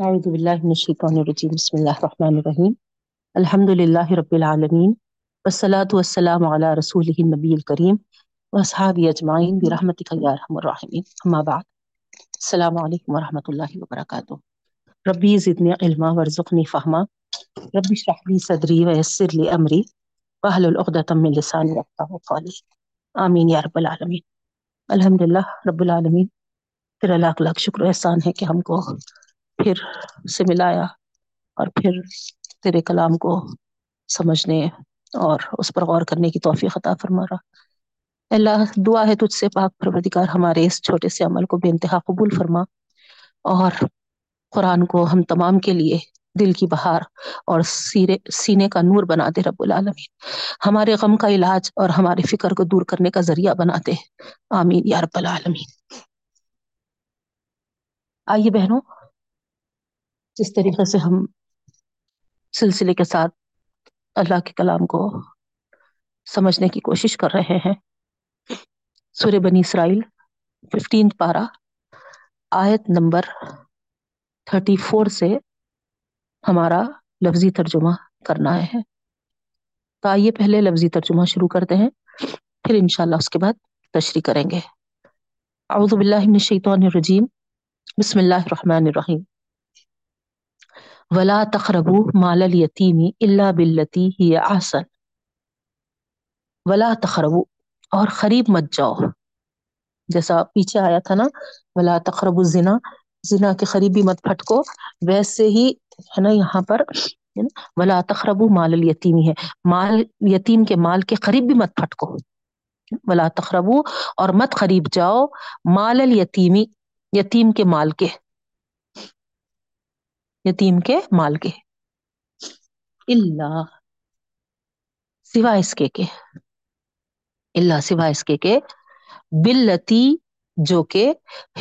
اعوذ باللہ من الشیطان الرجیم بسم اللہ الرحمن الرحیم الحمد للہ رب العالمین والصلاة والسلام علی رسولہ النبی الکریم واصحابہ اجمعین برحمتک یا ارحم الراحمین اما بعد. السلام علیکم ورحمۃ اللہ وبرکاتہ ربی زدنی علما ورزقنی فہما ربی اشرح لی صدری ویسر لی امری واحلل عقدۃ من لسانی یفقهوا قولی آمین یا رب العالمین الحمدللہ رب العالمین تیرا لاکھ لاکھ شکر و احسان ہے کہ ہم کو پھر سے ملایا اور پھر تیرے کلام کو سمجھنے اور اس پر غور کرنے کی توفیق عطا فرما رہا۔ اللہ، دعا ہے تجھ سے پاک پروردگار، ہمارے اس چھوٹے سے عمل کو بے انتہا قبول فرما اور قرآن کو ہم تمام کے لیے دل کی بہار اور سیرے، سینے کا نور بنا دے رب العالمین۔ ہمارے غم کا علاج اور ہمارے فکر کو دور کرنے کا ذریعہ بنا دے۔ آمین یا رب العالمین۔ آئیے بہنوں جس طریقے سے ہم سلسلے کے ساتھ اللہ کے کلام کو سمجھنے کی کوشش کر رہے ہیں۔ سورہ بنی اسرائیل ففٹین پارا آیت نمبر تھرٹی فور سے ہمارا لفظی ترجمہ کرنا ہے۔ تو آئیے پہلے لفظی ترجمہ شروع کرتے ہیں، پھر انشاءاللہ اس کے بعد تشریح کریں گے۔ اعوذ باللہ من الشیطان الرجیم۔ بسم اللہ الرحمن الرحیم۔ ولا تقربوا مال الیتیم الا باللتی ہی احسن ولا تقربوا، اور قریب مت جاؤ۔ جیسا پیچھے آیا تھا نا، ولا تقربوا الزنا، زنا کے قریبی مت پھٹکو۔ ویسے ہی ہے نا یہاں پر ولا تقربوا مال الیتیم ہے۔ مال، یتیم کے مال کے قریب بھی مت پھٹکو۔ ولا تقربوا اور مت قریب جاؤ مال الیتیمی یتیم کے مال کے۔ یتیم کے مال کے۔ اللہ۔ سوائے اس کے کے اللہ سوائے اس کے کے بلتی جو کہ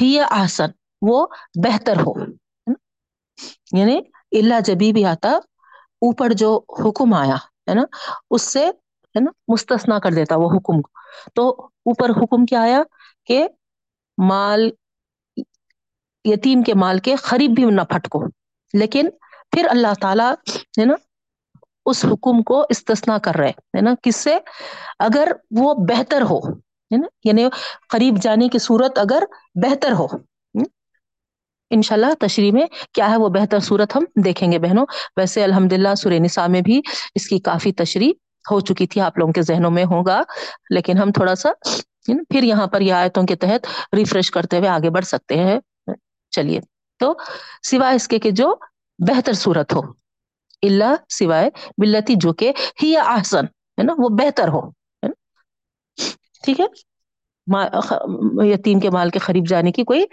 ہی آسن وہ بہتر ہو۔ یعنی اللہ جبھی بھی آتا اوپر جو حکم آیا ہے نا؟ اس سے ہے نا؟ مستثنا کر دیتا وہ حکم۔ تو اوپر حکم کیا آیا کہ مال یتیم کے مال کے قریب بھی نہ پھٹکو۔ لیکن پھر اللہ تعالی ہے نا، اس حکم کو استثنا کر رہے ہے نا کس سے اگر وہ بہتر ہو، ہے نا یعنی قریب جانے کی صورت اگر بہتر ہو انشاء اللہ تشریح میں کیا ہے وہ بہتر صورت ہم دیکھیں گے بہنوں۔ ویسے الحمد للہ نساء میں بھی اس کی کافی تشریح ہو چکی تھی، آپ لوگوں کے ذہنوں میں ہوگا۔ لیکن ہم تھوڑا سا پھر یہاں پر یہ آیتوں کے تحت ریفریش کرتے ہوئے آگے بڑھ سکتے ہیں۔ چلیے۔ تو سوائے اس کے کہ جو بہتر صورت ہو۔ اللہ سوائے بلتی جو کہ ہی آسن ہے نا، وہ بہتر ہو ٹھیک ہے؟ یتیم کے مال کے قریب جانے کی کوئی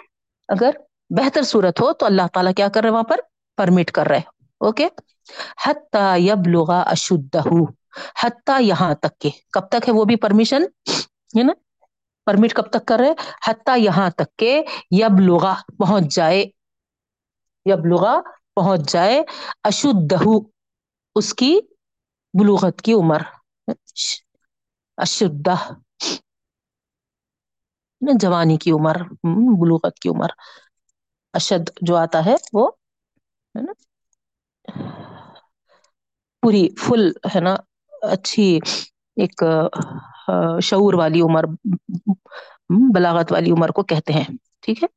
اگر بہتر صورت ہو تو اللہ تعالیٰ کیا کر رہے وہاں پر؟ پرمٹ کر رہے اوکے؟ حتی یبلغ اشدہ، حتی یہاں تک کے کب تک ہے وہ بھی پرمیشن ہے نا؟ پرمٹ کب تک کر رہے حتی یہاں تک کہ یبلغ، پہنچ جائے۔ یبلغ پہنچ جائے اشدہ اس کی بلوغت کی عمر۔ اشدہ، جوانی کی عمر، بلوغت کی عمر۔ اشد جو آتا ہے، وہ ہے نا، پوری فل ہے نا، اچھی ایک شعور والی عمر، بلاغت والی عمر کو کہتے ہیں۔ ٹھیک ہے؟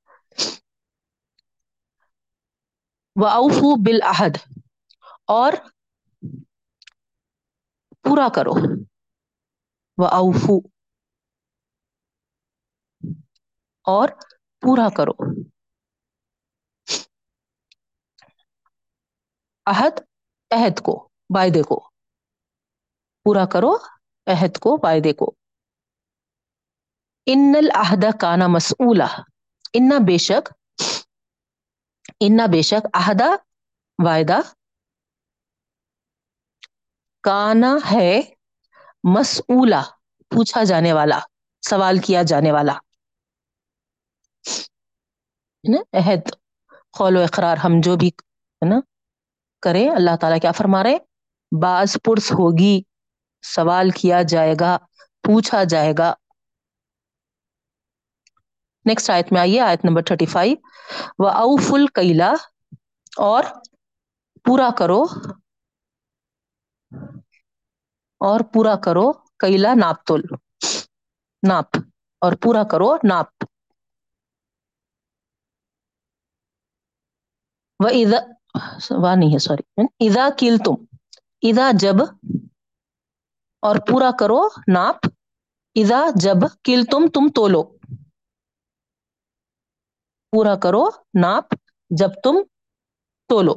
وہ بالعہد اور پورا کرو۔ وہ اوفو اور پورا کرو۔ عہد عہد کو، وعدے کو۔ پورا کرو، عہد کو، وعدے کو۔ ان العہد کانا مسئولہ انا بے شک انا بے شک عہدہ وعدہ کانا ہے مسئولہ پوچھا جانے والا، سوال کیا جانے والا۔ عہد، قول و اقرار، ہم جو بھی، ہے نا؟ کریں، اللہ تعالیٰ کیا فرما رہے باز پرس ہوگی، سوال کیا جائے گا، پوچھا جائے گا۔ نیکسٹ آیت میں آئیے، آیت نمبر تھرٹی فائیو و اوف القیلا اور پورا کرو، اور پورا کرو کیلا ناپ تول ناپ، اور پورا کرو ناپ۔ وہ ادا واہ نہیں ہے، سوری۔ ادا کل تم ادا جب، اور پورا کرو ناپ۔ ادا جب کل تم تم تولو۔ پورا کرو ناپ جب تم تولو۔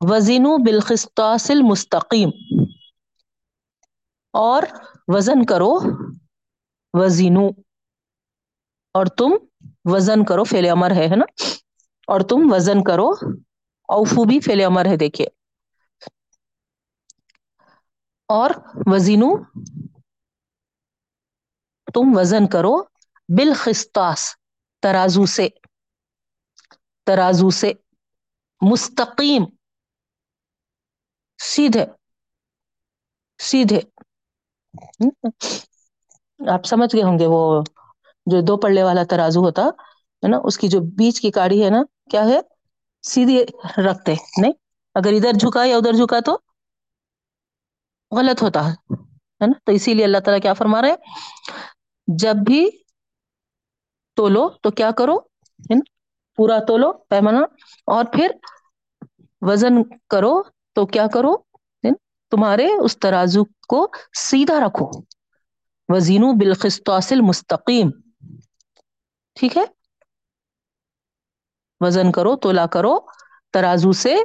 وزینو بالخستاصل مستقیم اور وزن کرو وزینو اور تم وزن کرو فیل امر ہے نا؟ اور تم وزن کرو، اوفو بھی فیل امر ہے، دیکھیے۔ اور وزینو تم وزن کرو بالخستاس ترازو سے ترازو سے مستقیم، سیدھے سیدھے۔ آپ سمجھ گئے ہوں گے وہ جو دو پڑے والا ترازو ہوتا، ہے نا؟ اس کی جو بیچ کی کاڑی ہے نا، کیا ہے؟ سیدھی رکھتے، نہیں؟ اگر ادھر جھکا یا ادھر جھکا تو غلط ہوتا، ہے نا؟ تو اسی لیے اللہ تعالیٰ کیا فرما رہے جب بھی تولو تو کیا کرو؟ پورا تولو، پیمانہ، اور پھر وزن کرو تو کیا کرو؟ تمہارے اس ترازو کو سیدھا رکھو۔ وزینو بالخستاصل مستقیم ٹھیک ہے؟ وزن کرو، تولا کرو، ترازو سے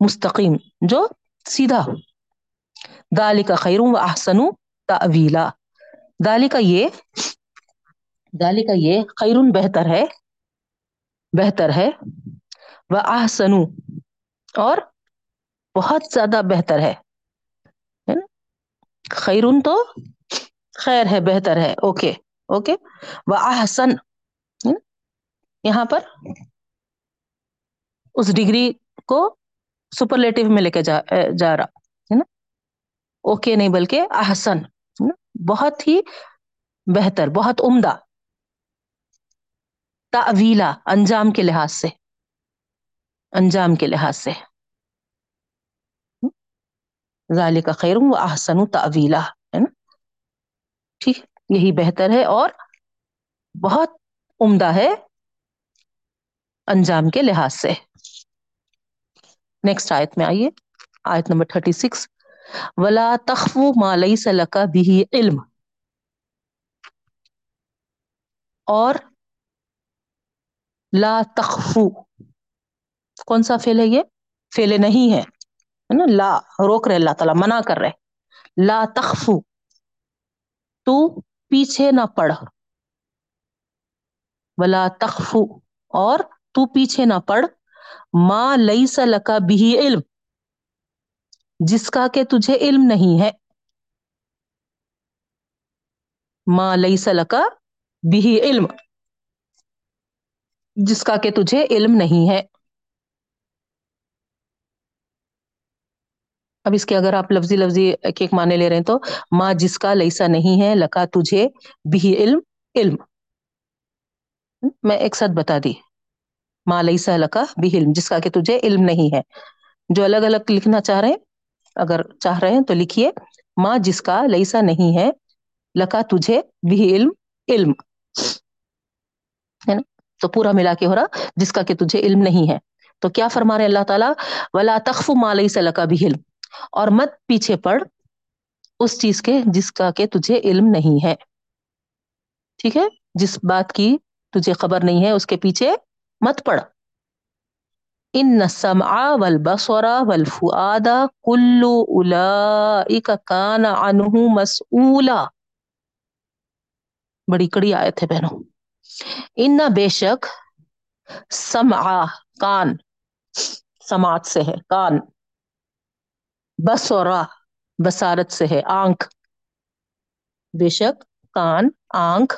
مستقیم، جو سیدھا۔ ہو دال کا خیروں و احسن تعویلا دال کا یہ دال کا یہ خیرون بہتر ہے بہتر ہے وہ آسنو اور بہت زیادہ بہتر ہے خیرون تو خیر ہے، بہتر ہے، اوکے اوکے وہ آحسن یہاں پر اس ڈگری کو سپرلیٹو میں لے کے جا جا رہا، ہے نا؟ اوکے نہیں، بلکہ احسن بہت ہی بہتر، بہت عمدہ تعویلا انجام کے لحاظ سے۔ انجام کے لحاظ سے۔ ظال کا خیر و احسن تعویلا ہے نا؟ ٹھیک، یہی بہتر ہے اور بہت عمدہ ہے انجام کے لحاظ سے۔ نیکسٹ آیت میں آئیے۔ آیت نمبر تھرٹی سکس۔ ولا تخف مالئی سلکا بھی علم۔ اور لا تخفو۔ کون سا فیل ہے یہ؟ فیل نہیں ہے نا؟ لا، روک رہے اللہ تعالی، منع کر رہے۔ لا تخفو۔ تو پیچھے نہ پڑ ولا تخفو۔ اور تو پیچھے نہ پڑ ماں لئی سلکا بھی علم۔ جس کا کہ تجھے علم نہیں ہے۔ ماں لئی سلکا بھی علم۔ جس کا کہ تجھے علم نہیں ہے۔ اب اس کے اگر آپ لفظی لفظی ایک ایک معنی لے رہے ہیں تو ماں جس کا لئیسا نہیں ہے، لکا تجھے بھی علم علم۔ میں ایک ساتھ بتا دی۔ ماں لئیسا لکا بھی علم، جس کا کہ تجھے علم نہیں ہے۔ جو الگ الگ لکھنا چاہ رہے ہیں، اگر چاہ رہے ہیں تو لکھیے۔ ماں جس کا لئیسا نہیں ہے، لکا تجھے بھی علم علم۔ ہے نا؟ تو پورا ملا کے ہو رہا جس کا کہ تجھے علم نہیں ہے۔ تو کیا فرما رہے اللہ تعالیٰ؟ ولا تخف مالئی سے لکا بھی علم۔ اور مت پیچھے پڑ اس چیز کے جس کا کہ تجھے علم نہیں ہے۔ ٹھیک ہے؟ جس بات کی تجھے خبر نہیں ہے اس کے پیچھے مت پڑ۔ ان السمع والبصر والفؤاد كل اولئک کان عنہ مسئولا۔ بڑی کڑی آیت ہے بہنوں۔ ان بے شک سمع، کان، سماعت سے ہے، کان بسورا بسارت سے ہے، آنکھ، بے شک کان، آنکھ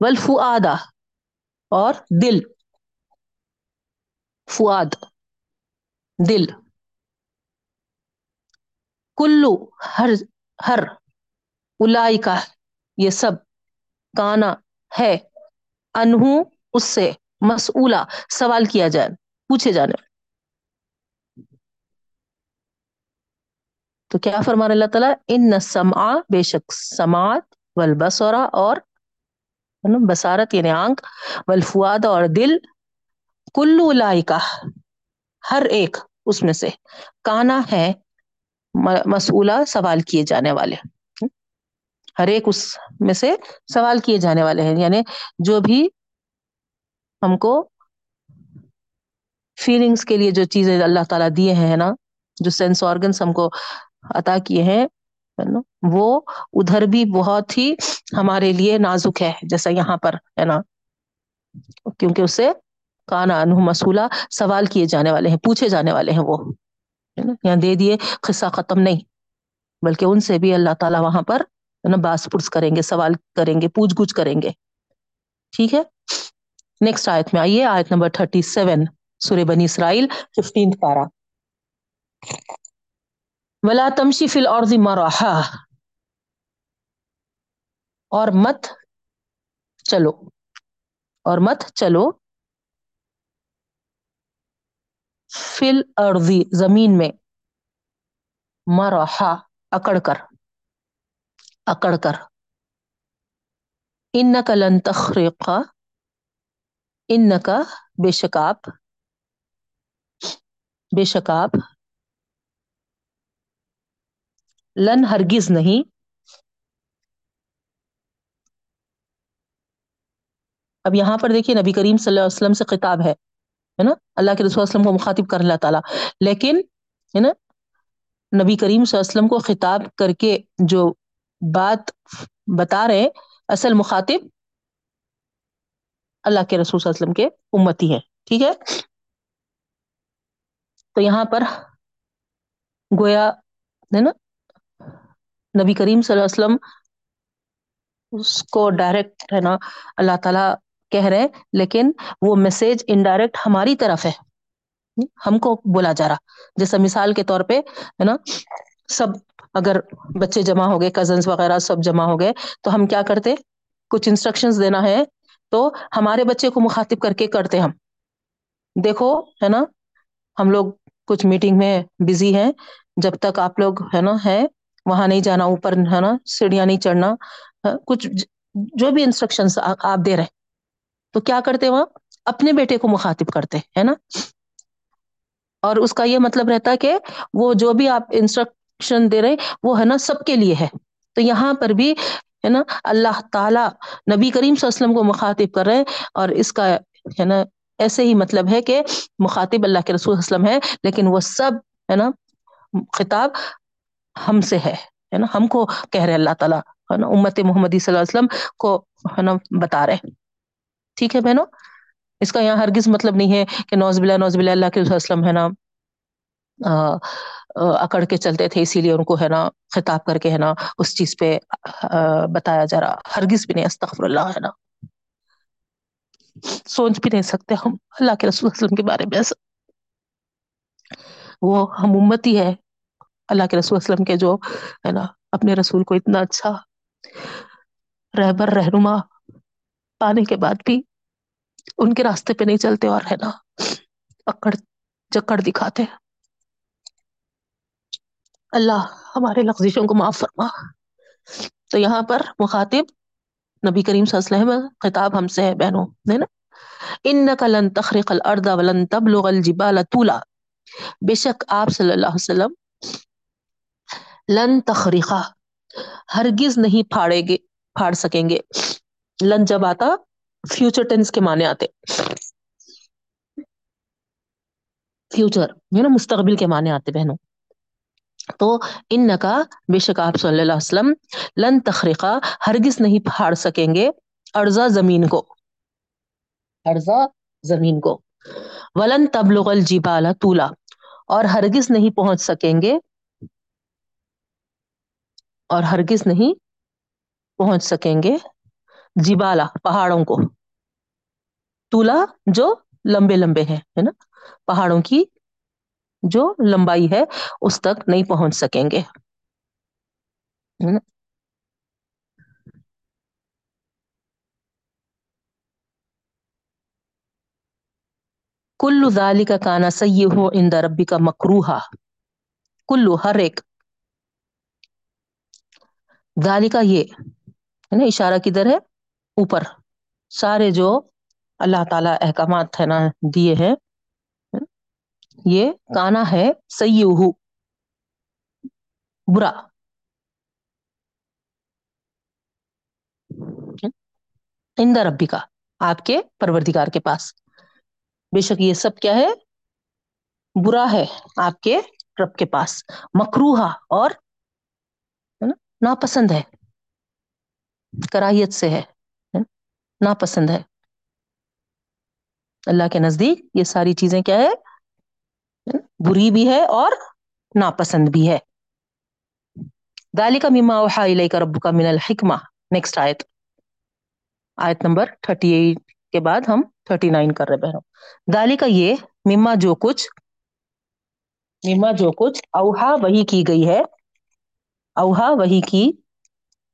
ولفآدہ اور دل فواد دل کلو ہر ہر الائی کا یہ سب کانا ہے۔ انہوں اس سے مسئولہ سوال کیا جائے، پوچھے جانے۔ تو کیا فرمان اللہ تعالیٰ؟ ان سمع، بے شک سماعت والبصرہ اور مطلب بصارت یعنی آنکھ والفواد اور دل کلو لائکا ہر ایک اس میں سے کانا ہے مسئولہ سوال کیے جانے والے۔ ہر ایک اس میں سے سوال کیے جانے والے ہیں۔ یعنی جو بھی ہم کو فیلنگس کے لیے جو چیزیں اللہ تعالیٰ دیے ہیں نا؟ جو سینس آرگنس ہم کو عطا کیے ہیں وہ ادھر بھی بہت ہی ہمارے لیے نازک ہے، جیسا یہاں پر، ہے نا؟ کیونکہ اس سے کانا انہ مسولہ سوال کیے جانے والے ہیں، پوچھے جانے والے ہیں وہ یہاں دے دیے، قصہ ختم نہیں، بلکہ ان سے بھی اللہ تعالیٰ وہاں پر باس پرس کریں گے، سوال کریں گے، پوچھ گچھ کریں گے۔ ٹھیک ہے؟ نیکسٹ آیت میں آئیے، آیت نمبر تھرٹی سیون سورہ بنی اسرائیل ففٹین پارا ولا تمشی فی الارض مراحا اور مت چلو۔ اور مت چلو۔ فل ارضی زمین میں۔ مرحا، اکڑ کر۔ اکڑ کر۔ ان کا لن تخریقا ان کا بے شکاپ بے شکاپ لن ہرگز نہیں۔ اب یہاں پر دیکھیے نبی کریم صلی اللہ علیہ وسلم سے خطاب ہے نا؟ اللہ کے رسول وسلم کو مخاطب کر اللہ تعالیٰ۔ لیکن، ہے نا، نبی کریم صلی اللہ علیہ وسلم کو خطاب کر کے جو بات بتا رہے اصل مخاطب اللہ کے رسول صلی اللہ علیہ وسلم کے امتی ہیں، ٹھیک ہے؟ تو یہاں پر گویا ہے نا، نبی کریم صلی اللہ علیہ وسلم اس کو ڈائریکٹ ہے نا اللہ تعالیٰ کہہ رہے لیکن وہ میسج انڈائریکٹ ہماری طرف ہے۔ ہم کو بولا جا رہا۔ جیسا مثال کے طور پہ ہے نا، سب اگر بچے جمع ہو گئے کزنس وغیرہ سب جمع ہو گئے، تو ہم کیا کرتے؟ کچھ انسٹرکشن دینا ہے، تو ہمارے بچے کو مخاطب کر کے کرتے ہم۔ دیکھو، ہے نا؟ ہم لوگ کچھ میٹنگ میں بزی ہیں، جب تک آپ لوگ، ہے نا ہے وہاں نہیں جانا، اوپر، ہے نا، سیڑھیاں نہیں چڑھنا ہاں، کچھ جو بھی انسٹرکشن آپ دے رہے تو کیا کرتے وہاں؟ اپنے بیٹے کو مخاطب کرتے، ہے نا؟ اور اس کا یہ مطلب رہتا ہے کہ وہ جو بھی آپ انسٹرکشن دے رہے، وہ ہے نا سب کے لیے ہے۔ تو یہاں پر بھی ہے نا اللہ تعالی نبی کریم صلی اللہ علیہ وسلم کو مخاطب کر رہے ہیں اور اس کا ہے نا ایسے ہی مطلب ہے کہ مخاطب اللہ کے رسول وسلم ہے، لیکن وہ سب ہے نا خطاب ہم سے ہے۔ نا ہم کو کہہ رہے اللہ تعالیٰ، ہے نا امت محمدی صلی اللہ علیہ وسلم کو ہے نا بتا رہے ٹھیک ہے بہنوں، اس کا یہاں ہرگز مطلب نہیں ہے کہ نوز بلا نوز بلا اللہ کے وسلم ہے نا اکڑ کے چلتے تھے، اسی لیے ان کو ہے نا خطاب کر کے ہے نا اس چیز پہ بتایا جا رہا۔ ہرگز بھی نہیں استغفر اللہ ہے نا۔ سوچ بھی نہیں سکتے ہم۔ اللہ کے رسول وسلم کے بارے میں ایسا۔ وہ ہم امتی ہے۔ اللہ کے رسول وسلم کے جو ہے نا، اپنے رسول کو اتنا اچھا رہبر، رہنما پانے کے بعد بھی ان کے راستے پہ نہیں چلتے اور ہے نا، اکڑ چکڑ دکھاتے۔ اللہ، ہمارے لفظشوں کو معاف فرما۔ تو یہاں پر مخاطب نبی کریم صلی اللہ علیہ وسلم خطاب ہم سے ہے، بہنوں، ہے نا؟ انک لن تخرق الارض ولن تبلغ الجبال طولا۔ بے شک آپ صلی اللہ علیہ وسلم لن تخریقہ ہرگز نہیں پھاڑے گے، پھاڑ سکیں گے۔ لن جب آتا فیوچر ٹینس کے معنی آتے۔ فیوچر ہے نا؟ مستقبل کے معنی آتے، بہنوں۔ تو ان کا بے شک آپ صلی اللہ علیہ وسلم، لن تخریقہ ہرگز نہیں پھاڑ سکیں گے ارزا زمین کو۔ ارزا زمین کو۔ ولن تبلغ الجبال طولا۔ اور ہرگز نہیں پہنچ سکیں گے۔ اور ہرگز نہیں پہنچ سکیں گے جبالا، پہاڑوں کو۔ تولا جو لمبے لمبے ہیں، ہے نا؟ پہاڑوں کی جو لمبائی ہے، اس تک نہیں پہنچ سکیں گے۔ کلو ذالی کا کانا سی ہو ان دربی کا مکروہ کلو ہر ایک۔ ذالی کا یہ، ہے نا، اشارہ کدھر ہے؟ اوپر۔ سارے جو اللہ تعالی احکامات ہے نا، دیے ہیں یہ کانا ہے سیئہ برا۔ عند ربی کا آپ کے پروردگار کے پاس۔ بے شک یہ سب کیا ہے؟ برا ہے آپ کے رب کے پاس۔ مکروہا اور ناپسند ہے۔ کراہیت سے ہے۔ ناپسند ہے۔ اللہ کے نزدیک یہ ساری چیزیں کیا ہے؟ بری بھی ہے اور ناپسند بھی ہے۔ دالی کا میما اوحا کا رب کا من الحکمہ۔ نیکسٹ آیت۔ آیت نمبر 38 کے بعد ہم 39 کر رہے بہنوں۔ دالی کا یہ مما جو کچھ، مما جو کچھ اوہا وہی کی گئی ہے اوہا وہی کی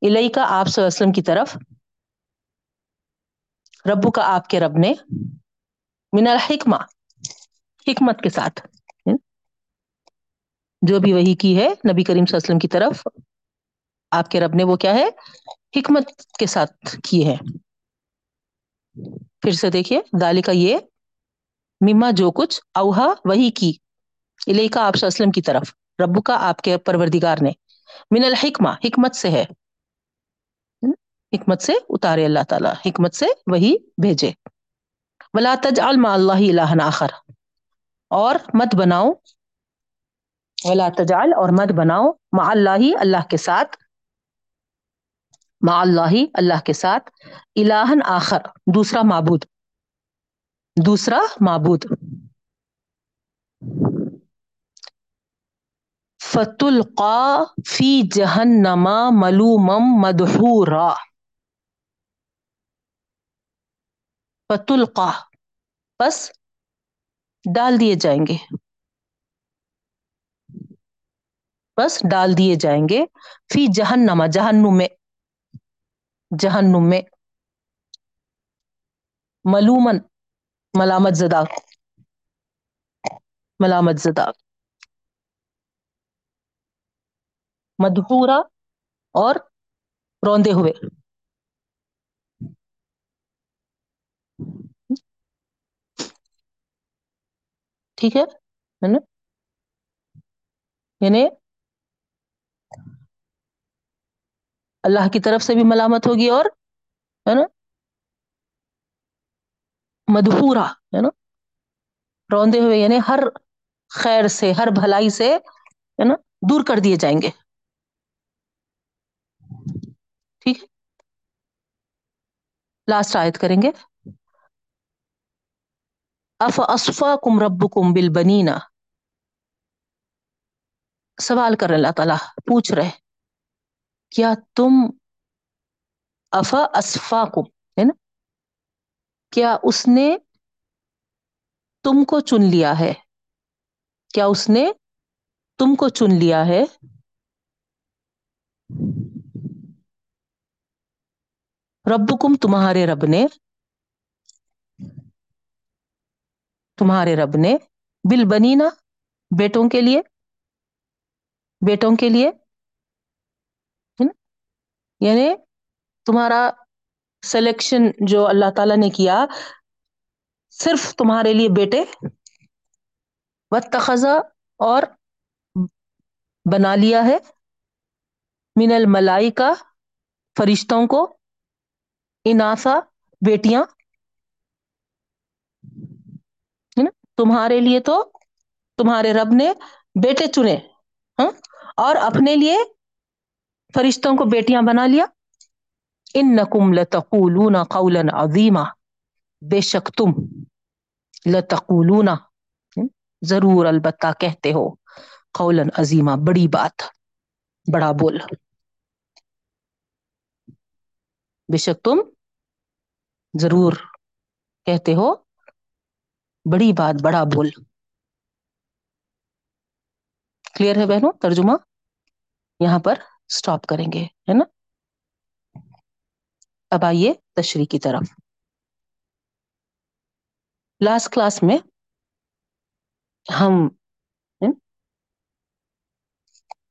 الہی کا آپ صلی اللہ علیہ وسلم کی طرف ربو کا آپ کے رب نے من الحکمہ، حکمت کے ساتھ۔ جو بھی وہی کی ہے نبی کریم صلی اللہ علیہ وسلم کی طرف، آپ کے رب نے وہ کیا ہے؟ حکمت کے ساتھ کی ہے۔ پھر سے دیکھیے دالی کا یہ مما جو کچھ اوہا وہی کی الہی کا آپ صلی اللہ علیہ وسلم کی طرف ربو کا آپ کے پروردگار نے۔ من الحکمہ، حکمت سے ہے۔ حکمت سے اتارے اللہ تعالیٰ، حکمت سے وہی بھیجے۔ ولا تجعل مع اللہ الہ آخر۔ اور مت بناؤ ولا تجعل اور مت بناؤ، مع اللہ اللہ کے ساتھ۔ مع اللہ اللہ کے ساتھ۔ الہن آخر، دوسرا معبود۔ دوسرا معبود۔ فتلقا فی جہنما ملومم مدحورا۔ فتلقا، پس ڈال دیے جائیں گے۔ بس ڈال دیے جائیں گے۔ فی جہنما جہنم میں جہنم میں۔ ملومن، ملامت زدہ۔ ملامت زدہ۔ مدحورا اور روندے ہوئے۔ ٹھیک ہے؟ یعنی اللہ کی طرف سے بھی ملامت ہوگی اور، ہے نا؟ مدحورا ہے نا؟ روندے ہوئے یعنی ہر خیر سے، ہر بھلائی سے، ہے نا؟ دور کر دیے جائیں گے۔ ٹھیک ہے؟ لاسٹ آیت کریں گے۔ اف اصفا کم رب کم بل بنینا سوال کر رہے اللہ تعالیٰ، پوچھ رہے کیا تم افا اسفا کم ہے نا؟ کیا اس نے تم کو چن لیا ہے؟ کیا اس نے تم کو چن لیا ہے؟ ربکم، تمہارے رب نے، تمہارے رب نے بل بنینا بیٹوں کے لیے، بیٹوں کے لیے یعنی تمہارا سلیکشن جو اللہ تعالی نے کیا صرف تمہارے لیے بیٹے و تخذا اور بنا لیا ہے من الملائی کا فرشتوں کو اناسا بیٹیاں تمہارے لیے تو تمہارے رب نے بیٹے چنے ہاں اور اپنے لیے فرشتوں کو بیٹیاں بنا لیا۔ ان نقم لتقولون قولا عظیما۔ بے شک تم لتقولون، ضرور البتہ کہتے ہو، قولا عظیما۔ بڑی بات، بڑا بول۔ بے شک تم ضرور کہتے ہو، بڑی بات، بڑا بول۔ کلیئر ہے بہنوں، ترجمہ؟ یہاں پر۔ سٹاپ کریں گے، ہے نا؟ اب آئیے تشریح کی طرف۔ لاسٹ کلاس میں ہم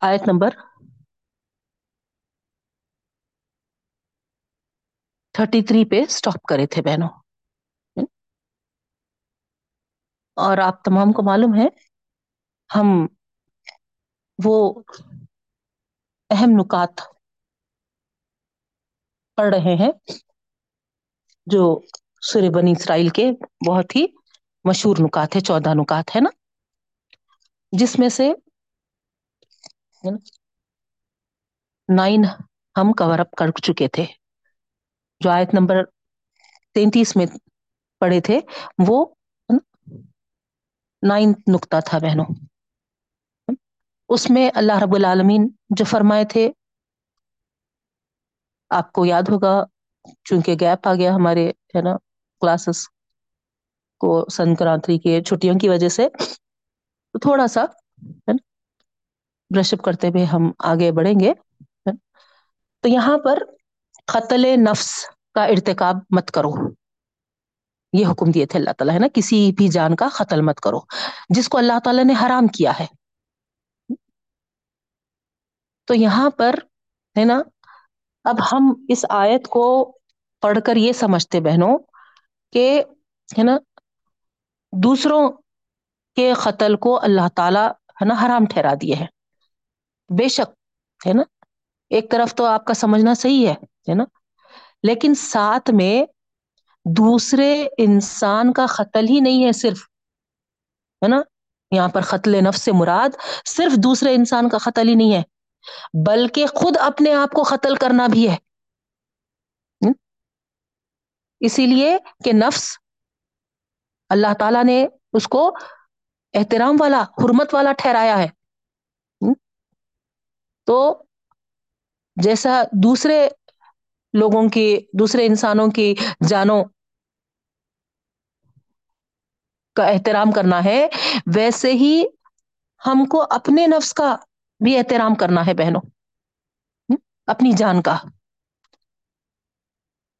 آیت نمبر تھرٹی تھری پہ اسٹاپ کرے تھے بہنوں اور آپ تمام کو معلوم ہے، ہم وہ اہم نکات پڑھ رہے ہیں، جو سور بنی اسرائیل کے بہت ہی مشہور نکات ہے چودہ نکات ہے نا۔ جس میں سے نائن ہم کور اپ کر چکے تھے۔ جو آیت نمبر تینتیس میں پڑے تھے، وہ نائنت نکتا تھا بہنوں۔ اس میں اللہ رب العالمین جو فرمائے تھے، آپ کو یاد ہوگا، چونکہ گیپ آ گیا ہمارے، ہے نا کلاسز کو سنکرانتری کے چھٹیوں کی وجہ سے تھوڑا سا برش اپ کرتے ہوئے ہم آگے بڑھیں گے تو یہاں پر قتل نفس کا ارتکاب مت کرو۔ یہ حکم دیے تھے اللہ تعالی، ہے نا، کسی بھی جان کا قتل مت کرو۔ جس کو اللہ تعالی نے حرام کیا ہے۔ تو یہاں پر ہے نا، اب ہم اس آیت کو پڑھ کر یہ سمجھتے بہنوں کہ ہے نا، دوسروں کے قتل کو اللہ تعالی ہے نا حرام ٹھہرا دیے ہیں۔ بے شک ہے نا، ایک طرف تو آپ کا سمجھنا صحیح ہے ہے نا، لیکن ساتھ میں دوسرے انسان کا قتل ہی نہیں ہے صرف، ہے نا، یہاں پر قتل نفس سے مراد صرف دوسرے انسان کا قتل ہی نہیں ہے۔ بلکہ خود اپنے آپ کو قتل کرنا بھی ہے۔ اسی لیے کہ نفس، اللہ تعالی نے اس کو احترام والا، حرمت والا ٹھہرایا ہے۔ تو جیسا دوسرے لوگوں کی، دوسرے انسانوں کی جانوں کا احترام کرنا ہے، ویسے ہی ہم کو اپنے نفس کا بھی احترام کرنا ہے بہنوں۔ اپنی جان کا۔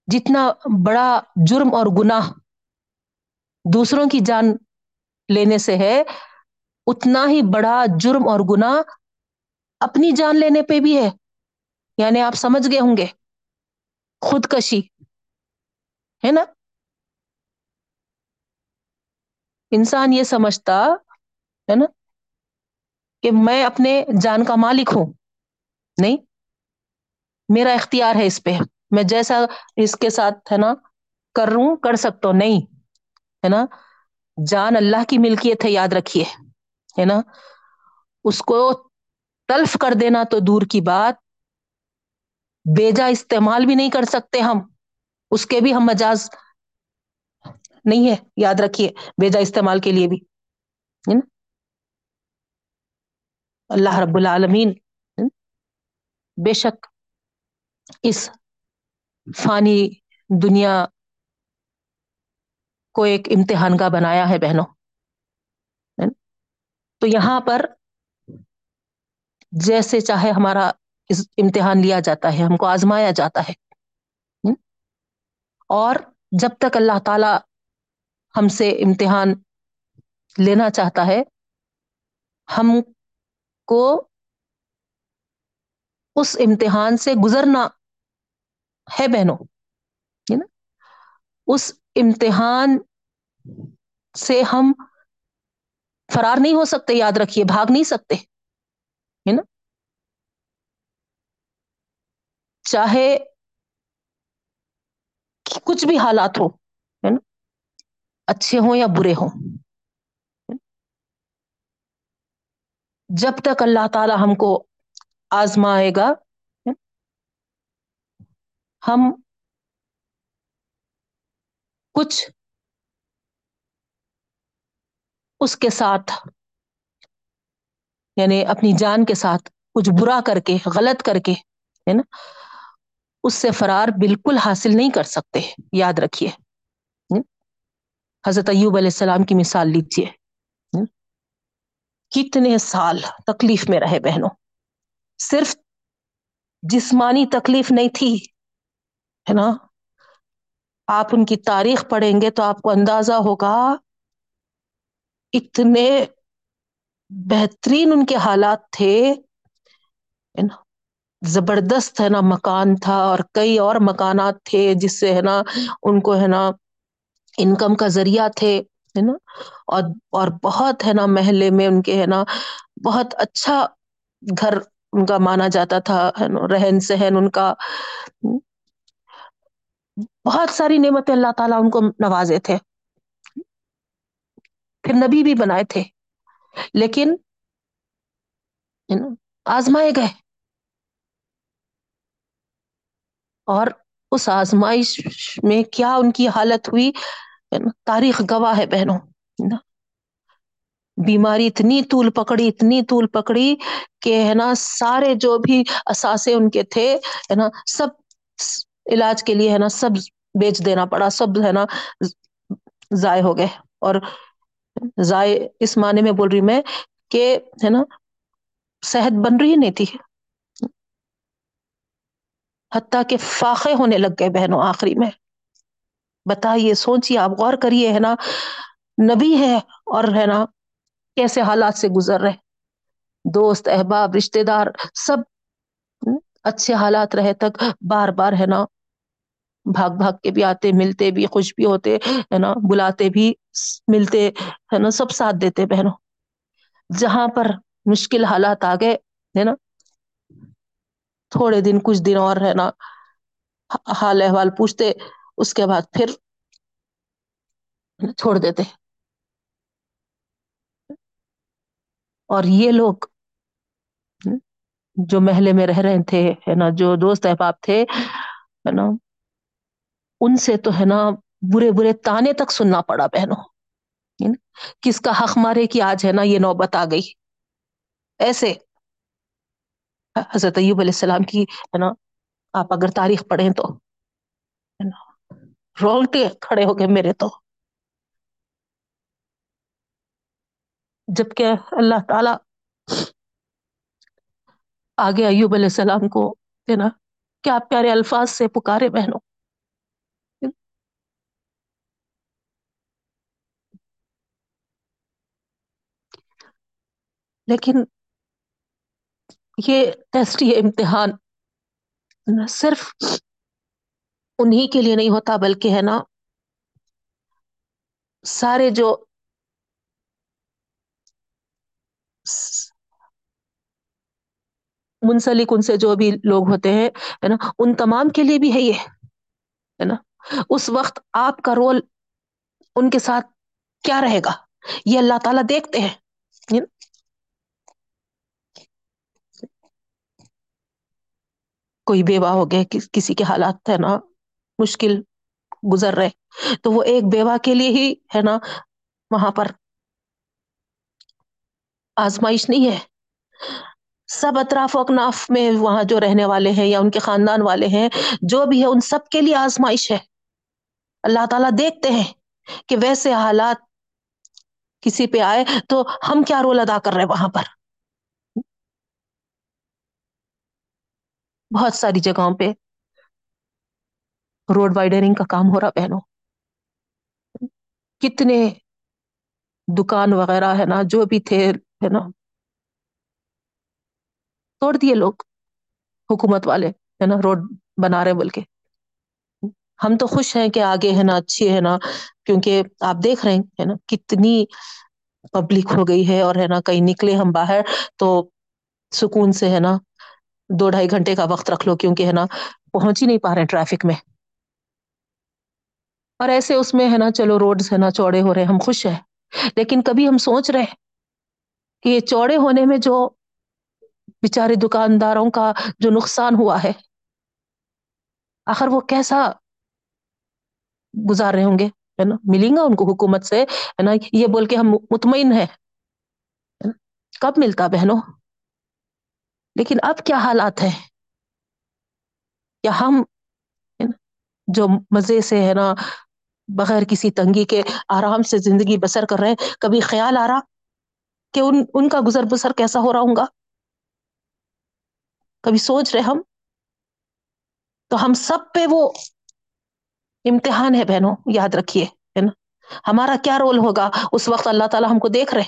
جتنا بڑا جرم اور گناہ دوسروں کی جان لینے سے ہے، اتنا ہی بڑا جرم اور گنا اپنی جان لینے پہ بھی ہے۔ یعنی آپ سمجھ گئے ہوں گے۔ خود کشی ہے نا؟ انسان یہ سمجھتا، ہے نا؟ کہ میں اپنے جان کا مالک ہوں۔ نہیں، میرا اختیار ہے اس پہ۔ میں جیسا اس کے ساتھ، ہے نا کروں کر سکتا ہ نہیں، ہے نا، جان اللہ کی ملکیت ہے، یاد رکھیے، ہے نا۔ اس کو تلف کر دینا تو دور کی بات۔ بیجا استعمال بھی نہیں کر سکتے ہم۔ اس کے بھی ہم مجاج نہیں ہے یاد رکھیے، بیجا استعمال کے لیے بھی، ہے نا۔ اللہ رب العالمین بے شک اس فانی دنیا کو ایک امتحان کا بنایا ہے بہنوں۔ تو یہاں پر جیسے چاہے ہمارا امتحان لیا جاتا ہے، ہم کو آزمایا جاتا ہے۔ اور جب تک اللہ تعالی ہم سے امتحان لینا چاہتا ہے، ہم کو اس امتحان سے گزرنا ہے بہنوں نا؟ اس امتحان سے ہم فرار نہیں ہو سکتے، یاد رکھیے، بھاگ نہیں سکتے، ہے نا؟ چاہے کچھ بھی حالات ہو ہے نا؟ اچھے ہوں یا برے ہوں۔ جب تک اللہ تعالی ہم کو آزمائے گا، ہم کچھ اس کے ساتھ یعنی اپنی جان کے ساتھ کچھ برا کر کے، غلط کر کے، ہے نا، اس سے فرار بالکل حاصل نہیں کر سکتے، یاد رکھیے۔ حضرت ایوب علیہ السلام کی مثال لیجیے۔ کتنے سال تکلیف میں رہے بہنوں؟ صرف جسمانی تکلیف نہیں تھی، ہے نا؟ آپ ان کی تاریخ پڑھیں گے تو آپ کو اندازہ ہوگا اتنے بہترین ان کے حالات تھے زبردست، ہے نا، مکان تھا اور کئی اور مکانات تھے جس سے، ہے نا، ان کو، ہے نا انکم کا ذریعہ تھے۔ ہے نا؟ اور اور بہت ہے نا محلے میں ان کے ہے نا بہت اچھا گھر ان کا مانا جاتا تھا رہن سہن ان کا۔ بہت ساری نعمتیں اللہ تعالی ان کو نوازے تھے۔ پھر نبی بھی بنائے تھے۔ لیکن آزمائے گئے۔ اور اس آزمائش میں کیا ان کی حالت ہوئی؟ تاریخ گواہ ہے بہنوں۔ بیماری اتنی طول پکڑی، اتنی طول پکڑی کہ ہے نا، سارے جو بھی اثاثے ان کے تھے، ہے نا، سب علاج کے لیے ہے نا، سب بیچ دینا پڑا، سب ہے نا، ضائع ہو گئے۔ اور ضائع، اس معنی میں بول رہی میں کہ ہے نا، صحت بن رہی نہیں تھی حتیٰ کہ فاقے ہونے لگ گئے بہنوں آخری میں۔ بتائیے، سوچیے، آپ غور کریے، ہے نا؟ نبی ہے اور ہے نا، کیسے حالات سے گزر رہے؟ دوست، احباب رشتے دار، سب اچھے حالات رہے تک بار بار، ہے نا، بھاگ بھاگ کے بھی آتے، ملتے بھی، خوش بھی ہوتے، ہے نا، بلاتے بھی، ملتے، ہے نا، سب ساتھ دیتے بہنوں۔ جہاں پر مشکل حالات آ گئے، ہے نا، تھوڑے دن، کچھ دن اور، ہے نا، حال احوال پوچھتے اس کے بعد پھر چھوڑ دیتے اور یہ لوگ جو محلے میں رہ رہے تھے، ہے نا، جو دوست احباب تھے، ہے نا، ان سے تو، ہے نا، برے برے تانے تک سننا پڑا بہنوں۔ کس کا حق مارے کہ آج، ہے نا، یہ نوبت آ گئی۔ ایسے حضرت ایوب علیہ السلام کی، ہے نا، آپ اگر تاریخ پڑھیں تو۔ رولتے کھڑے ہو گئے میرے تو۔ جبکہ اللہ تعالی آگے ایوب علیہ السلام کو ہے نا کیا پیارے الفاظ سے پکارے بہنوں۔ لیکن یہ ٹیسٹ، یہ امتحان صرف انہیں کے لیے نہیں ہوتا، بلکہ ہے نا سارے جو منسلک ان سے جو بھی لوگ ہوتے ہیں، ہے نا، ان تمام کے لیے بھی ہے یہ، ہے نا، اس وقت آپ کا رول ان کے ساتھ کیا رہے گا؟ یہ اللہ تعالی دیکھتے ہیں کوئی بیوہ ہو گیا، کسی کے حالات ہے نا۔ مشکل گزر رہے۔ تو وہ ایک بیوہ کے لیے ہی ہے نا وہاں پر۔ آزمائش نہیں ہے۔ سب اطراف و اکناف میں وہاں جو رہنے والے ہیں یا ان کے خاندان والے ہیں، جو بھی ہے، ان سب کے لیے آزمائش ہے۔ اللہ تعالی دیکھتے ہیں کہ ویسے حالات کسی پہ آئے تو ہم کیا رول ادا کر رہے وہاں پر۔ بہت ساری جگہوں پہ روڈ وائڈرنگ کا کام ہو رہا بہنوں۔ کتنے دکان وغیرہ ہے نا، جو بھی تھے، ہے نا۔ توڑ دیے لوگ، حکومت والے، ہے نا روڈ بنا رہے بول کے۔ ہم تو خوش ہیں کہ آگے ہے نا اچھی ہے نا، کیونکہ آپ دیکھ رہے ہیں، ہے نا، کتنی پبلک ہو گئی ہے اور ہے نا، کہیں نکلے ہم باہر تو سکون سے، ہے نا، دو ڈھائی گھنٹے کا وقت رکھ لو، کیونکہ ہے نا، پہنچ ہی نہیں پا رہے ٹریفک میں۔ اور ایسے اس میں ہے نا، چلو روڈ ہے نا، چوڑے ہو رہے ہم خوش ہیں۔ لیکن کبھی ہم سوچ رہے کہ یہ چوڑے ہونے میں جو بچارے دکانداروں کا جو نقصان ہوا ہے، آخر وہ کیسا گزار رہے ہوں گے؟ ہے نا، ملیں گا ان کو حکومت سے؟ ہے نا، یہ بول کے ہم مطمئن ہے کب ملتا بہنوں؟ لیکن اب کیا حالات ہے کیا ہم جو مزے سے، ہے نا بغیر کسی تنگی کے آرام سے زندگی بسر کر رہے کبھی خیال آ رہا کہ ان ان کا گزر بسر کیسا ہو رہا ہوں گا؟ کبھی سوچ رہے ہم؟ تو ہم سب پہ وہ امتحان ہے بہنوں، یاد رکھیے، ہے نا؟ ہمارا کیا رول ہوگا؟ اس وقت اللہ تعالی ہم کو دیکھ رہے۔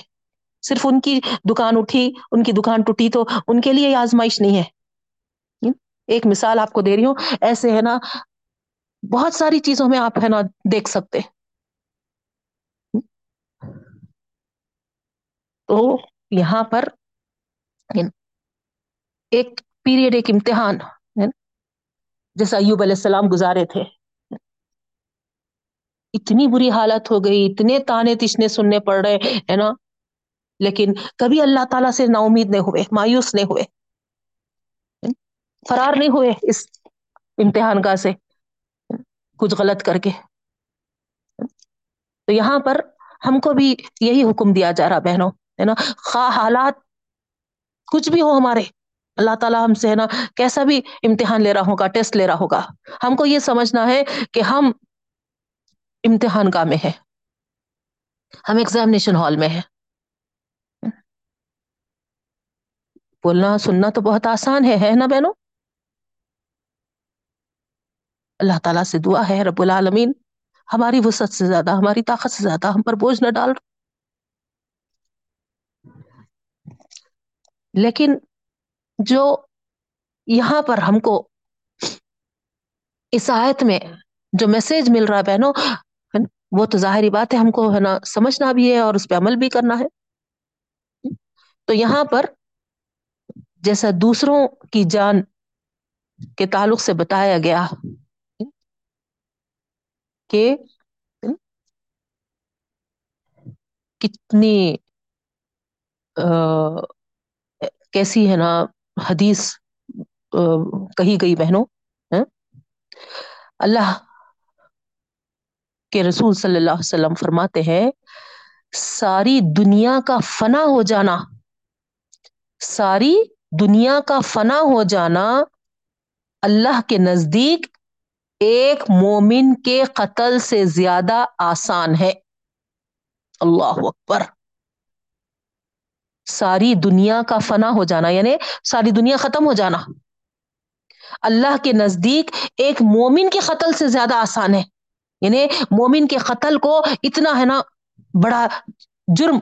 صرف ان کی دکان اٹھی، ان کی دکان ٹوٹی تو ان کے لیے آزمائش نہیں ہے۔ ایک مثال آپ کو دے رہی ہوں، ایسے ہے نا بہت ساری چیزوں میں آپ ہے نا دیکھ سکتے تو یہاں پر ایک پیریڈ ایک امتحان جیسا ایوب علیہ السلام گزارے تھے۔ اتنی بری حالت ہو گئی، اتنے تانے تشنے سننے پڑ رہے، ہے نا۔ لیکن کبھی اللہ تعالی سے نا امید نہیں ہوئے، مایوس نہیں ہوئے فرار نہیں ہوئے اس امتحان کا سے۔ کچھ غلط کر کے۔ تو یہاں پر ہم کو بھی یہی حکم دیا جا رہا بہنوں، ہے نا؟ خواہ حالات کچھ بھی ہو ہمارے، اللہ تعالی ہم سے، ہے نا؟ کیسا بھی امتحان لے رہا ہوگا، ٹیسٹ لے رہا ہوگا۔ ہم کو یہ سمجھنا ہے کہ ہم امتحان کا میں ہے ہم ایگزامینیشن ہال میں ہے بولنا، سننا تو بہت آسان ہے نا بہنوں؟ اللہ تعالی سے دعا ہے، رب العالمین، ہماری وسعت سے زیادہ، ہماری طاقت سے زیادہ، ہم پر بوجھ نہ ڈال۔ لیکن جو یہاں پر ہم کو اس آیت میں جو میسج مل رہا ہے بہنوں، وہ تو ظاہری بات ہے، ہم کو ہے نا سمجھنا بھی ہے اور اس پہ عمل بھی کرنا ہے۔ تو یہاں پر جیسا دوسروں کی جان کے تعلق سے بتایا گیا کہ کتنی کیسی ہے نا، حدیث کہی گئی بہنوں ہاں؟ اللہ کہ رسول صلی اللہ عیہ وسلم فرماتے ہیں، ساری دنیا کا فنا ہو جانا، ساری دنیا کا فنا ہو جانا اللہ کے نزدیک ایک مومن کے قتل سے زیادہ آسان ہے۔ اللہ اکبر۔ ساری دنیا کا فنا ہو جانا یعنی ساری دنیا ختم ہو جانا۔ اللہ کے نزدیک ایک مومن کے قتل سے زیادہ آسان ہے۔ یعنی مومن کے قتل کو اتنا ہے نا، بڑا جرم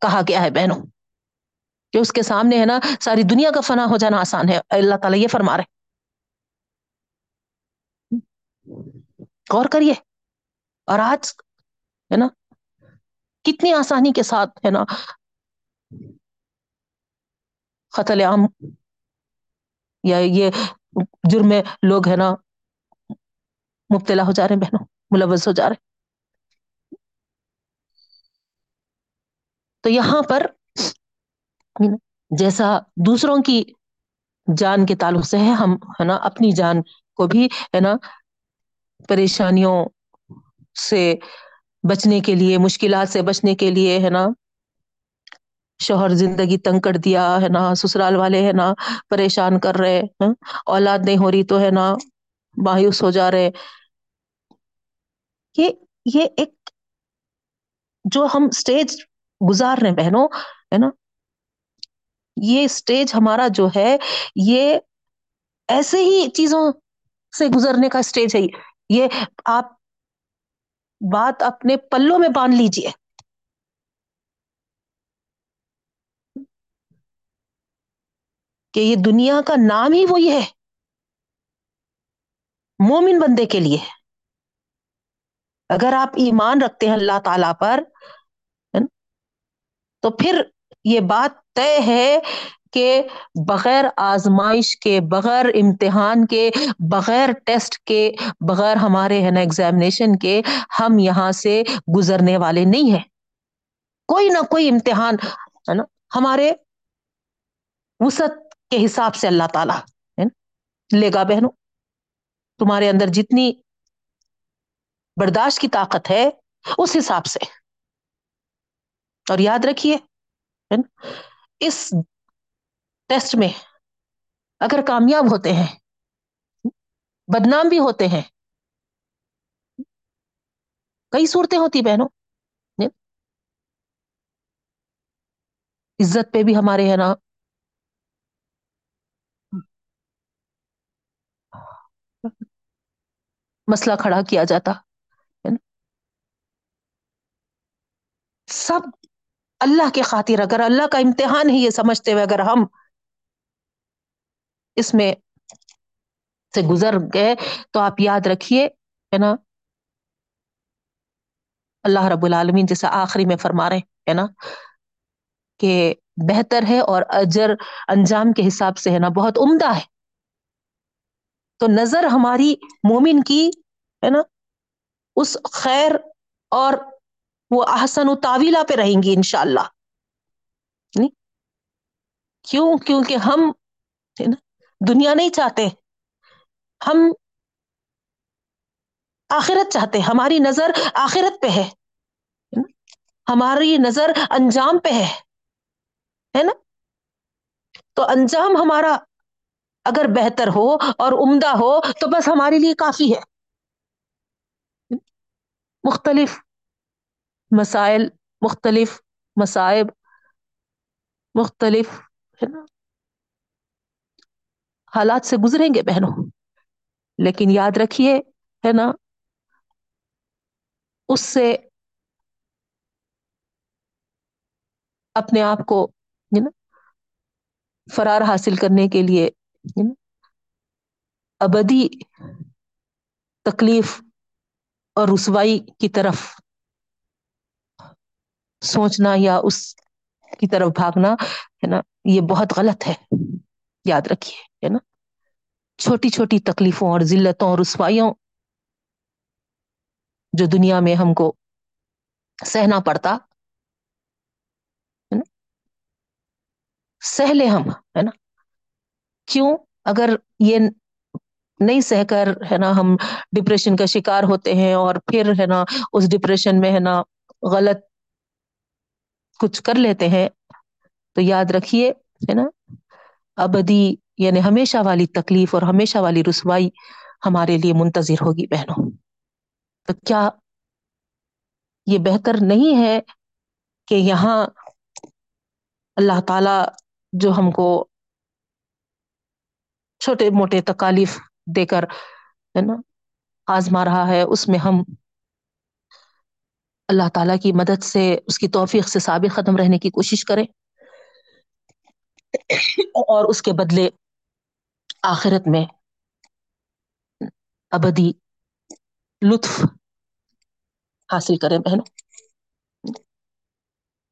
کہا گیا ہے بہنوں، کہ اس کے سامنے ہے نا، ساری دنیا کا فنا ہو جانا آسان ہے۔ اللہ تعالیٰ یہ فرما رہے غور کریے۔ اور آج ہے نا، کتنی آسانی کے ساتھ ہے نا، قتل عام یا یہ جرم لوگ ہے نا، مبتلا ہو جا رہے ہیں بہنوں، ملوث ہو جا رہے تو یہاں پر جیسا دوسروں کی جان کے تعلق سے ہے، ہم ہے نا، اپنی جان کو بھی ہے نا پریشانیوں سے بچنے کے لیے، مشکلات سے بچنے کے لیے، ہے نا؟ شوہر زندگی تنگ کر دیا، ہے نا؟ سسرال والے، ہے نا؟ پریشان کر رہے ہاں؟ اولاد نہیں ہو رہی تو، ہے نا؟ مایوس ہو جا رہے۔ یہ یہ ایک جو ہم اسٹیج گزار رہے ہیں بہنوں، ہے نا؟ یہ اسٹیج ہمارا جو ہے، یہ ایسے ہی چیزوں سے گزرنے کا اسٹیج ہے۔ یہ آپ بات اپنے پلوں میں باندھ لیجیے کہ یہ دنیا کا نام ہی وہی ہے۔ مومن بندے کے لیے۔ اگر آپ ایمان رکھتے ہیں اللہ تعالی پر، تو پھر یہ بات طے ہے کہ بغیر آزمائش کے، بغیر امتحان کے، بغیر ٹیسٹ کے، بغیر ہمارے ہے نا ایگزامینیشن کے ہم یہاں سے گزرنے والے نہیں ہیں۔ کوئی نہ کوئی امتحان ہے نا ہمارے وسط کے حساب سے اللہ تعالی لے گا بہنوں۔ تمہارے اندر جتنی برداشت کی طاقت ہے اس حساب سے۔ اور یاد رکھیے اس ٹیسٹ میں اگر کامیاب ہوتے ہیں، بدنام بھی ہوتے ہیں۔ کئی صورتیں ہوتی بہنوں۔ عزت پہ بھی ہمارے ہے نا۔ مسئلہ کھڑا کیا جاتا۔ سب اللہ کی خاطر، اگر اللہ کا امتحان ہی یہ سمجھتے ہوئے، اگر ہم اس میں سے گزر گئے، تو آپ یاد رکھیے، ہے نا؟ اللہ رب العالمین جیسا آخری میں فرما رہے ہے نا؟ کہ بہتر ہے اور اجر انجام کے حساب سے، ہے نا؟ بہت عمدہ ہے۔ تو نظر ہماری مومن کی، ہے نا؟ اس خیر اور وہ احسن و تعویلا پہ رہیں گی انشاءاللہ۔ نہیں؟ کیوں؟ کیونکہ ہم، ہے نا؟ دنیا نہیں چاہتے۔ ہم آخرت چاہتے، ہماری نظر آخرت پہ ہے۔ ہماری نظر انجام پہ ہے ہے نا؟ تو انجام ہمارا اگر بہتر ہو اور عمدہ ہو تو بس ہمارے لیے کافی ہے۔ مختلف مسائل، مختلف مصائب، مختلف، ہے نا؟ حالات سے گزریں گے بہنوں۔ لیکن یاد رکھیے، ہے نا، اس سے اپنے آپ کو نا، فرار حاصل کرنے کے لیے ابدی تکلیف اور رسوائی کی طرف سوچنا یا اس کی طرف بھاگنا، ہے نا، یہ بہت غلط ہے۔ یاد رکھیے، ہے نا؟ چھوٹی چھوٹی تکلیفوں اور ذلتوں اور رسوائیوں جو دنیا میں ہم کو سہنا پڑتا سہ لے ہم، ہے نا؟ کیوں؟ اگر یہ نہیں سہ کر، ہے نا، ہم ڈپریشن کا شکار ہوتے ہیں اور پھر، ہے نا، اس ڈپریشن میں، ہے نا، غلط کچھ کر لیتے ہیں، تو یاد رکھیے، ہے نا ابدی یعنی ہمیشہ والی تکلیف اور ہمیشہ والی رسوائی ہمارے لیے منتظر ہوگی بہنوں۔ تو کیا یہ بہتر نہیں ہے کہ یہاں اللہ تعالی جو ہم کو چھوٹے موٹے تکالیف دے کر، ہے نا، آزما رہا ہے، اس میں ہم اللہ تعالی کی مدد سے، اس کی توفیق سے ثابت ختم رہنے کی کوشش کریں۔ اور اس کے بدلے آخرت میں ابدی لطف حاصل کریں بہن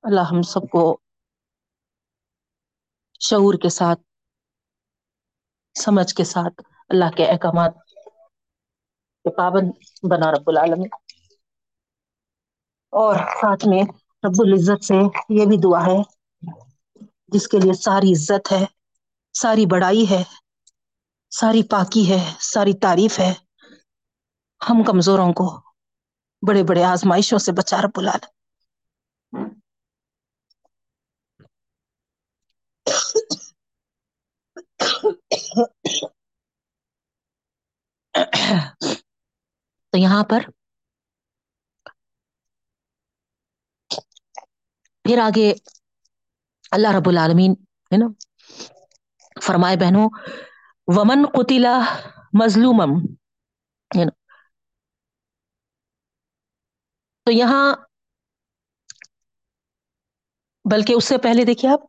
اللہ ہم سب کو شعور کے ساتھ، سمجھ کے ساتھ اللہ کے احکامات پابند بنا رب العالم اور ساتھ میں رب العزت سے یہ بھی دعا ہے جس کے لیے ساری عزت ہے، ساری بڑائی ہے، ساری پاکی ہے، ساری تعریف ہے۔ ہم کمزوروں کو بڑے بڑے آزمائشوں سے بچا رب العالمین۔ تو یہاں پر پھر آگے اللہ رب العالمین ہے نا فرمائے بہنوں، ومن قطلا مظلوم تو یہاں، بلکہ اس سے پہلے دیکھیے آپ،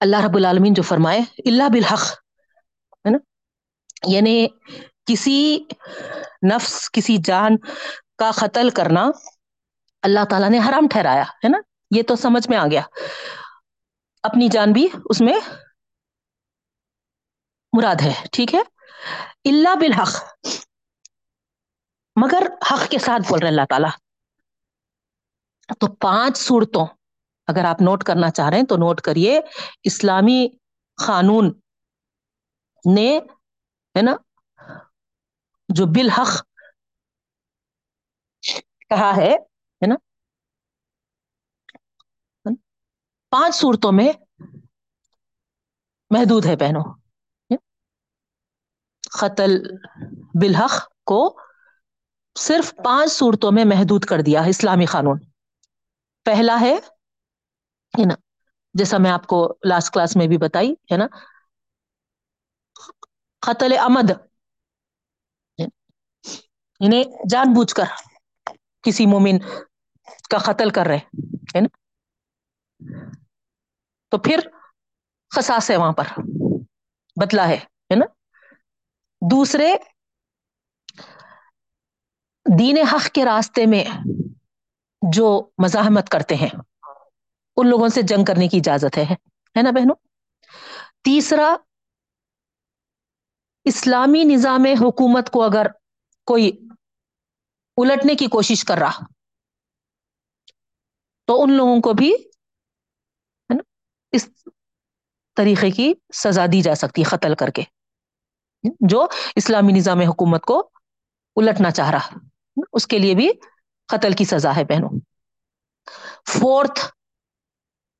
اللہ رب العالمین جو فرمائے اللہ بالحق، ہے نا یعنی کسی نفس، کسی جان کا قتل کرنا اللہ تعالی نے حرام ٹھہرایا، ہے نا؟ یہ تو سمجھ میں آ گیا۔ اپنی جان بھی اس میں مراد ہے، ٹھیک ہے؟ اللہ بالحق۔ مگر حق کے ساتھ بول رہے اللہ تعالی۔ تو پانچ صورتوں، اگر آپ نوٹ کرنا چاہ رہے ہیں تو نوٹ کریے۔ اسلامی قانون نے، ہے نا، جو بالحق کہا ہے نا پانچ صورتوں میں محدود ہے بہنوں۔ قتل بالحق کو صرف پانچ صورتوں میں محدود کر دیا ہے اسلامی قانون۔ پہلا ہے نا، جیسا میں آپ کو لاسٹ کلاس میں بھی بتائی، ہے نا، قتل امد انہیں جان بوجھ کر کسی مومن کا قتل کر رہے ہے نا۔ تو پھر خساس ہے وہاں پر بدلا ہے نا؟ دوسرے، دین حق کے راستے میں جو مزاحمت کرتے ہیں، ان لوگوں سے جنگ کرنے کی اجازت ہے ہے نا بہنوں؟ تیسرا، اسلامی نظام حکومت کو اگر کوئی الٹنے کی کوشش کر رہا، تو ان لوگوں کو بھی ہے نا اس طریقے کی سزا دی جا سکتی ہے قتل کر کے۔ جو اسلامی نظام حکومت کو الٹنا چاہ رہا، اس کے لیے بھی قتل کی سزا ہے بہنوں۔ فورتھ،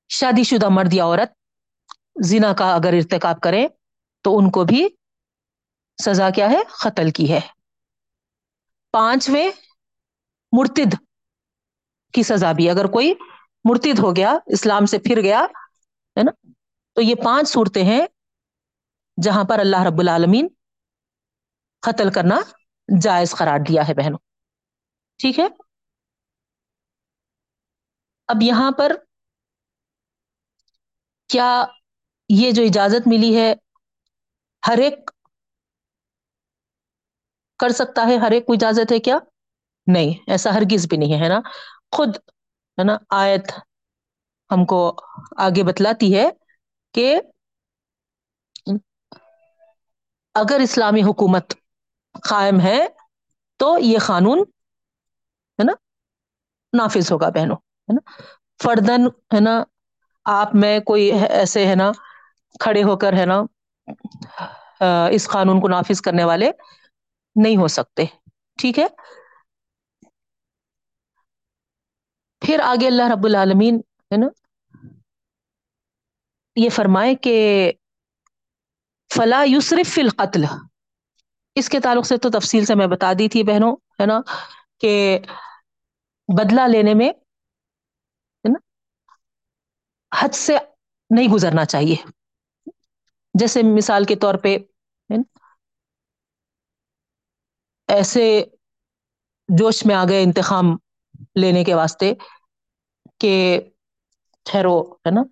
شادی شدہ مرد یا عورت زنا کا اگر ارتکاب کرے تو ان کو بھی سزا کیا ہے؟ قتل کی ہے۔ پانچویں، مرتد کی سزا بھی۔ اگر کوئی مرتد ہو گیا، اسلام سے پھر گیا، ہے نا؟ تو یہ پانچ صورتیں ہیں جہاں پر اللہ رب العالمین قتل کرنا جائز قرار دیا ہے بہنوں۔ ٹھیک ہے؟ اب یہاں پر کیا یہ جو اجازت ملی ہے ہر ایک کر سکتا ہے؟ ہر ایک کو اجازت ہے کیا؟ نہیں، ایسا ہرگز بھی نہیں ہے نا؟ خود، ہے نا، آیت ہم کو آگے بتلاتی ہے کہ اگر اسلامی حکومت قائم ہے تو یہ قانون ہے نا نافذ ہوگا بہنوں، ہے نا؟ فردن ہے نا، آپ میں کوئی ایسے، ہے نا، کھڑے ہو کر، ہے نا، اس قانون کو نافذ کرنے والے نہیں ہو سکتے، ٹھیک ہے؟ پھر آگے اللہ رب العالمین، ہے نا یہ فرمائے کہ فلا یوسرف فی القتل۔ اس کے تعلق سے تو تفصیل سے میں بتا دی تھی بہنوں، ہے نا، کہ بدلہ لینے میں حد سے نہیں گزرنا چاہیے۔ جیسے مثال کے طور پہ ایسے جوش میں آ گئے انتخام لینے کے واسطے کہ ٹھہرو ہے نا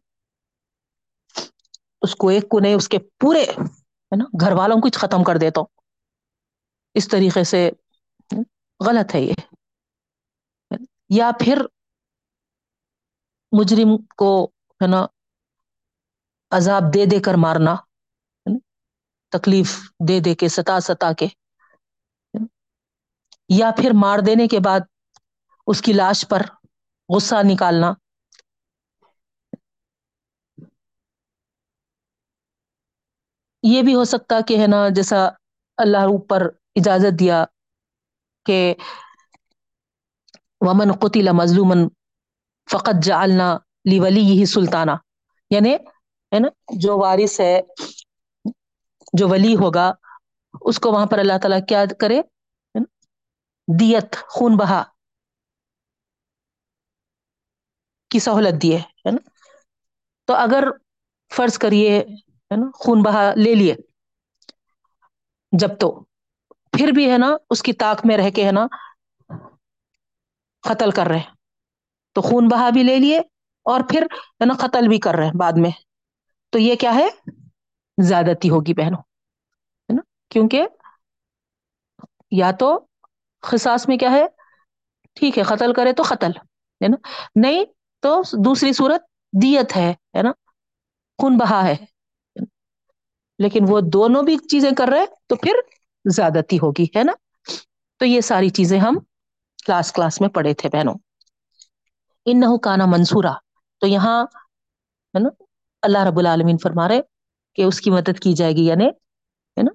اس کو ایک کو نہیں، اس کے پورے، ہے نا، گھر والوں کو ختم کر دیتا ہوں۔ اس طریقے سے غلط ہے یہ۔ یا پھر مجرم کو، ہے نا، عذاب دے دے کر مارنا تکلیف دے دے کے، ستا ستا کے۔ یا پھر مار دینے کے بعد اس کی لاش پر غصہ نکالنا۔ یہ بھی ہو سکتا کہ ہے نا جیسا اللہ اوپر اجازت دیا کہ ومن قطل مظلومن فقط جعلنا لی ولی ہی سلطانہ یعنی ہے نا جو وارث ہے، جو ولی ہوگا، اس کو وہاں پر اللہ تعالیٰ کیا کرے؟ دیت، خون بہا کی سہولت دی ہے نا؟ تو اگر فرض کریے ہے نا، خون بہا لے لیے۔ جب تو۔ پھر بھی ہے نا، اس کی طاق میں رہ کے ہے نا، قتل کر رہے۔ تو خون بہا بھی لے لیے اور پھر ہے نا، قتل بھی کر رہے ہیں بعد میں۔ تو یہ کیا ہے؟ زیادتی ہوگی بہنوں۔ ہے نا، کیونکہ یا تو خساس میں کیا ہے، ٹھیک ہے، قتل کرے تو قتل۔ ہے نا، نہیں تو دوسری صورت دیت ہے ہے نا، خون بہا ہے۔ لیکن وہ دونوں بھی چیزیں کر رہے تو پھر زیادتی ہوگی، ہے نا؟ تو یہ ساری چیزیں ہم کلاس کلاس میں پڑھے تھے بہنوں۔ ان نہ کانا منصورا۔ تو یہاں، ہے نا، اللہ رب العالمین فرما رہے کہ اس کی مدد کی جائے گی یعنی ہے نا،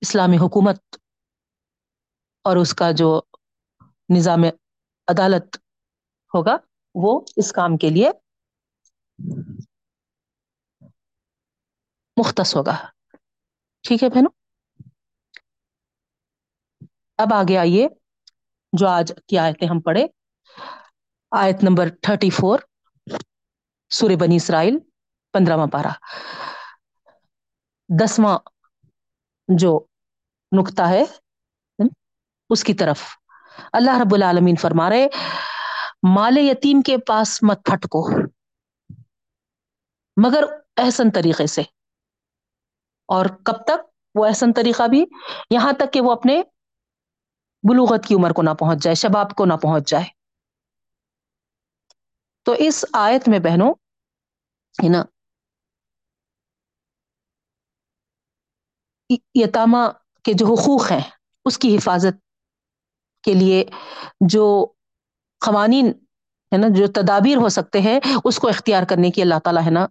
اسلامی حکومت اور اس کا جو نظام عدالت ہوگا، وہ اس کام کے لیے مختص ہوگا۔ ٹھیک ہے بہنوں؟ اب آگے آئیے جو آج کی آیتیں ہم پڑھے۔ آیت نمبر تھرٹی فور، سورہ بنی اسرائیل، پندرہواں پارا دسواں جو ہے، اس کی طرف۔ اللہ رب العالمین فرما رہے مال یتیم کے پاس مت پھٹکو۔ مگر احسن طریقے سے۔ اور کب تک؟ وہ احسن طریقہ بھی یہاں تک کہ وہ اپنے بلوغت کی عمر کو نہ پہنچ جائے، شباب کو نہ پہنچ جائے۔ تو اس آیت میں بہنوں، ہے نا یتامہ کے جو حقوق ہیں، اس کی حفاظت کے لیے جو قوانین، ہے نا، جو تدابیر ہو سکتے ہیں، اس کو اختیار کرنے کی اللہ تعالیٰ، ہے نا،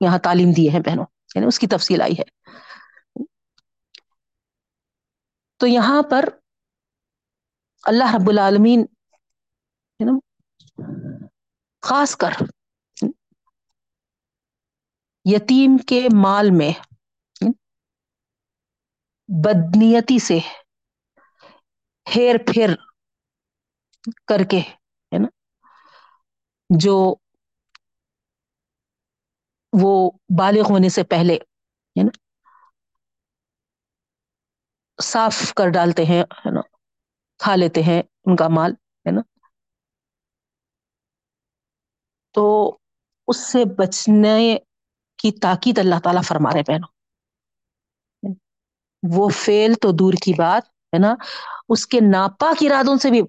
یہاں تعلیم دیے ہیں بہنوں۔ یعنی اس کی تفصیل آئی ہے۔ تو یہاں پر اللہ رب العالمین یعنی خاص کر یتیم کے مال میں بدنیتی سے ہیر پھیر کر کے ہے نا جو وہ بالغ ہونے سے پہلے، ہے نا، صاف کر ڈالتے ہیں، ہے نا، کھا لیتے ہیں ان کا مال، ہے نا۔ تو اس سے بچنے کی تاکید اللہ تعالیٰ فرما رہے بہنوں۔ وہ فیل تو دور کی بات، ہے نا، اس کے ناپاک ارادوں سے بھی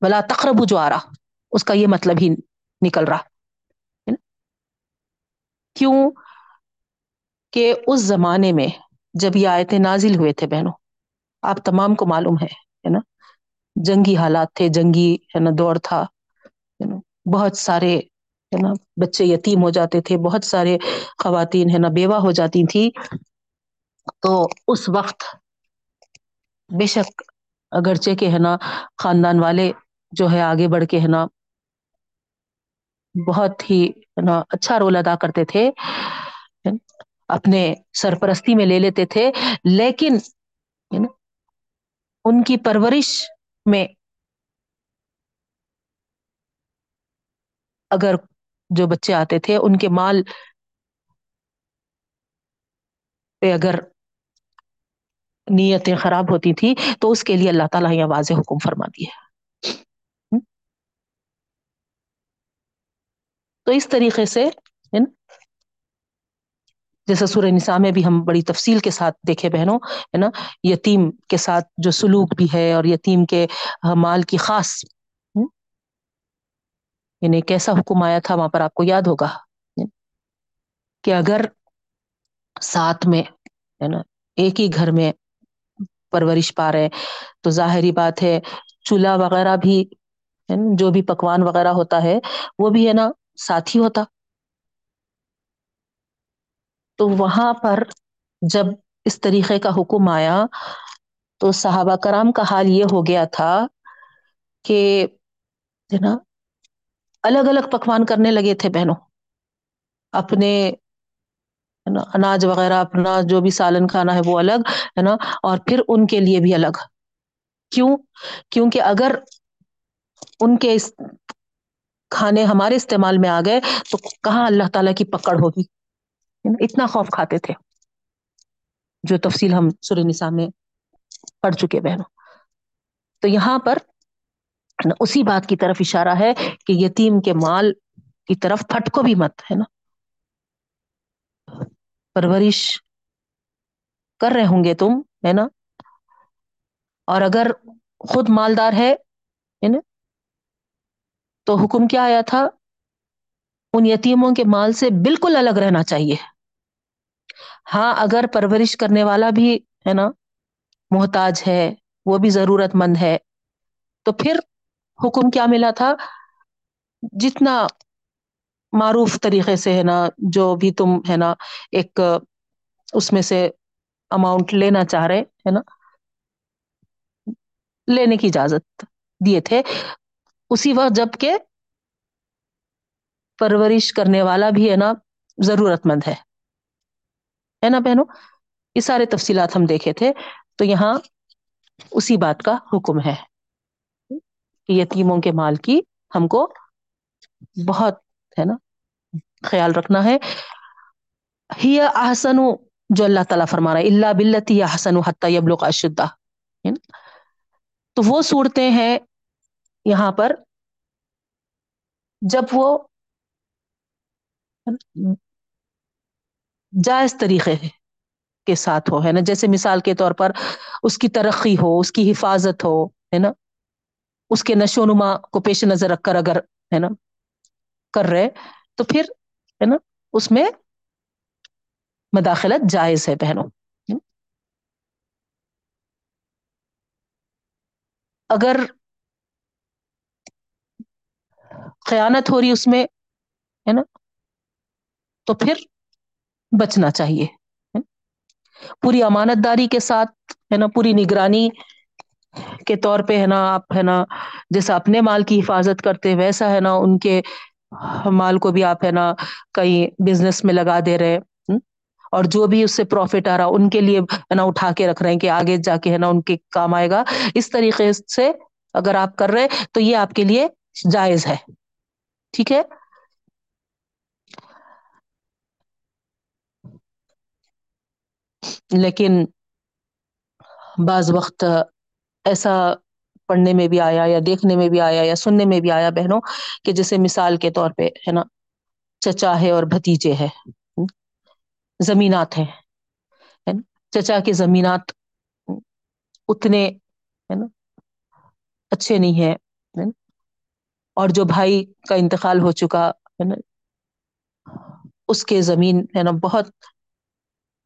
بلا تقرب جو آ رہا، اس کا یہ مطلب ہی نکل رہا۔ کیوں کہ اس زمانے میں جب یہ آیتیں نازل ہوئے تھے بہنوں، آپ تمام کو معلوم ہے ہے نا؟ جنگی حالات تھے، جنگی، ہے نا، دور تھا بہت سارے، ہے نا، بچے یتیم ہو جاتے تھے، بہت سارے خواتین، ہے نا، بیوہ ہو جاتی تھی۔ تو اس وقت بے شک اگرچہ کے ہے نا، خاندان والے جو ہے آگے بڑھ کے، ہے نا بہت ہی اچھا رول ادا کرتے تھے۔ اپنے سرپرستی میں لے لیتے تھے۔ لیکن ان کی پرورش میں اگر جو بچے آتے تھے، ان کے مال پہ اگر نیتیں خراب ہوتی تھی تو اس کے لیے اللہ تعالیٰ یہ واضح حکم فرما دی ہے۔ تو اس طریقے سے جیسے سورہ نساء میں بھی ہم بڑی تفصیل کے ساتھ دیکھے بہنوں، ہے نا؟ یتیم کے ساتھ جو سلوک بھی ہے اور یتیم کے مال کی خاص یعنی کیسا حکم آیا تھا وہاں پر آپ کو یاد ہوگا؟ کہ اگر ساتھ میں، ہے نا، ایک ہی گھر میں پرورش پا رہے، تو ظاہری بات ہے چولہا وغیرہ بھی جو بھی پکوان وغیرہ ہوتا ہے، وہ بھی، ہے نا ساتھ ہی ہوتا۔ تو وہاں پر جب اس طریقے کا حکم آیا تو صحابہ کرام کا حال یہ ہو گیا تھا کہ نا، الگ الگ پکوان کرنے لگے تھے بہنوں۔ اپنے اناج وغیرہ، اپنا جو بھی سالن کھانا ہے وہ الگ، ہے نا، اور پھر ان کے لیے بھی الگ۔ کیوں؟ کیونکہ اگر ان کے کھانے ہمارے استعمال میں آ گئے، تو کہاں اللہ تعالی کی پکڑ ہوگی؟ اتنا خوف کھاتے تھے، جو تفصیل ہم سر نساء میں پڑھ چکے بہنوں۔ تو یہاں پر اسی بات کی طرف اشارہ ہے کہ یتیم کے مال کی طرف پھٹ کو بھی مت، ہے نا؟ پرورش کر رہے ہوں گے تم، ہے نا؟ اور اگر خود مالدار ہے نا؟ تو حکم کیا آیا تھا؟ ان یتیموں کے مال سے بالکل الگ رہنا چاہیے۔ ہاں اگر پرورش کرنے والا بھی، ہے نا، محتاج ہے، وہ بھی ضرورت مند ہے، تو پھر حکم کیا ملا تھا؟ جتنا معروف طریقے سے، ہے نا، جو بھی تم، ہے نا، ایک اس میں سے اماؤنٹ لینا چاہ رہے، ہے نا، لینے کی اجازت دیے تھے۔ اسی وقت جبکہ پرورش کرنے والا بھی ہے نا، ضرورت مند ہے۔ ہے نا بہنوں؟ یہ سارے تفصیلات ہم دیکھے تھے۔ تو یہاں اسی بات کا حکم ہے۔ یتیموں کے مال کی ہم کو بہت، ہے نا، خیال رکھنا ہے۔ ہی احسن جو اللہ تعالیٰ فرما رہا ہے اللہ بلتی حسن حتیہ ابلو کا شدہ تو وہ صورتیں ہیں یہاں پر جب وہ جائز طریقے کے ساتھ ہو، ہے نا؟ جیسے مثال کے طور پر اس کی ترقی ہو، اس کی حفاظت ہو، ہے نا؟ اس کے نشو و نما کو پیش نظر رکھ کر اگر، ہے نا؟ کر رہے، تو پھر، ہے نا؟ اس میں مداخلت جائز ہے بہنوں۔ اگر خیانت ہو رہی اس میں، ہے نا؟ تو پھر بچنا چاہیے پوری امانت داری کے ساتھ، ہے نا؟ پوری نگرانی کے طور پہ، ہے نا؟ آپ، ہے نا؟ جیسا اپنے مال کی حفاظت کرتے، ویسا، ہے نا؟ ان کے مال کو بھی آپ، ہے نا؟ کہیں بزنس میں لگا دے رہے اور جو بھی اس سے پروفٹ آ رہا، ان کے لیے، ہے نا؟ اٹھا کے رکھ رہے ہیں کہ آگے جا کے، ہے نا؟ ان کے کام آئے گا۔ اس طریقے سے اگر آپ کر رہے، تو یہ آپ کے لیے جائز ہے۔ ٹھیک ہے؟ لیکن بعض وقت ایسا پڑھنے میں بھی آیا یا دیکھنے میں بھی آیا یا سننے میں بھی آیا بہنوں کہ جیسے مثال کے طور پہ، ہے نا؟ چچا ہے اور بھتیجے ہے۔ زمینات ہے چچا کے زمینات اتنے، ہے نا؟ اچھے نہیں ہے اور جو بھائی کا انتقال ہو چکا ہے نا، اس کے زمین ہے نا، بہت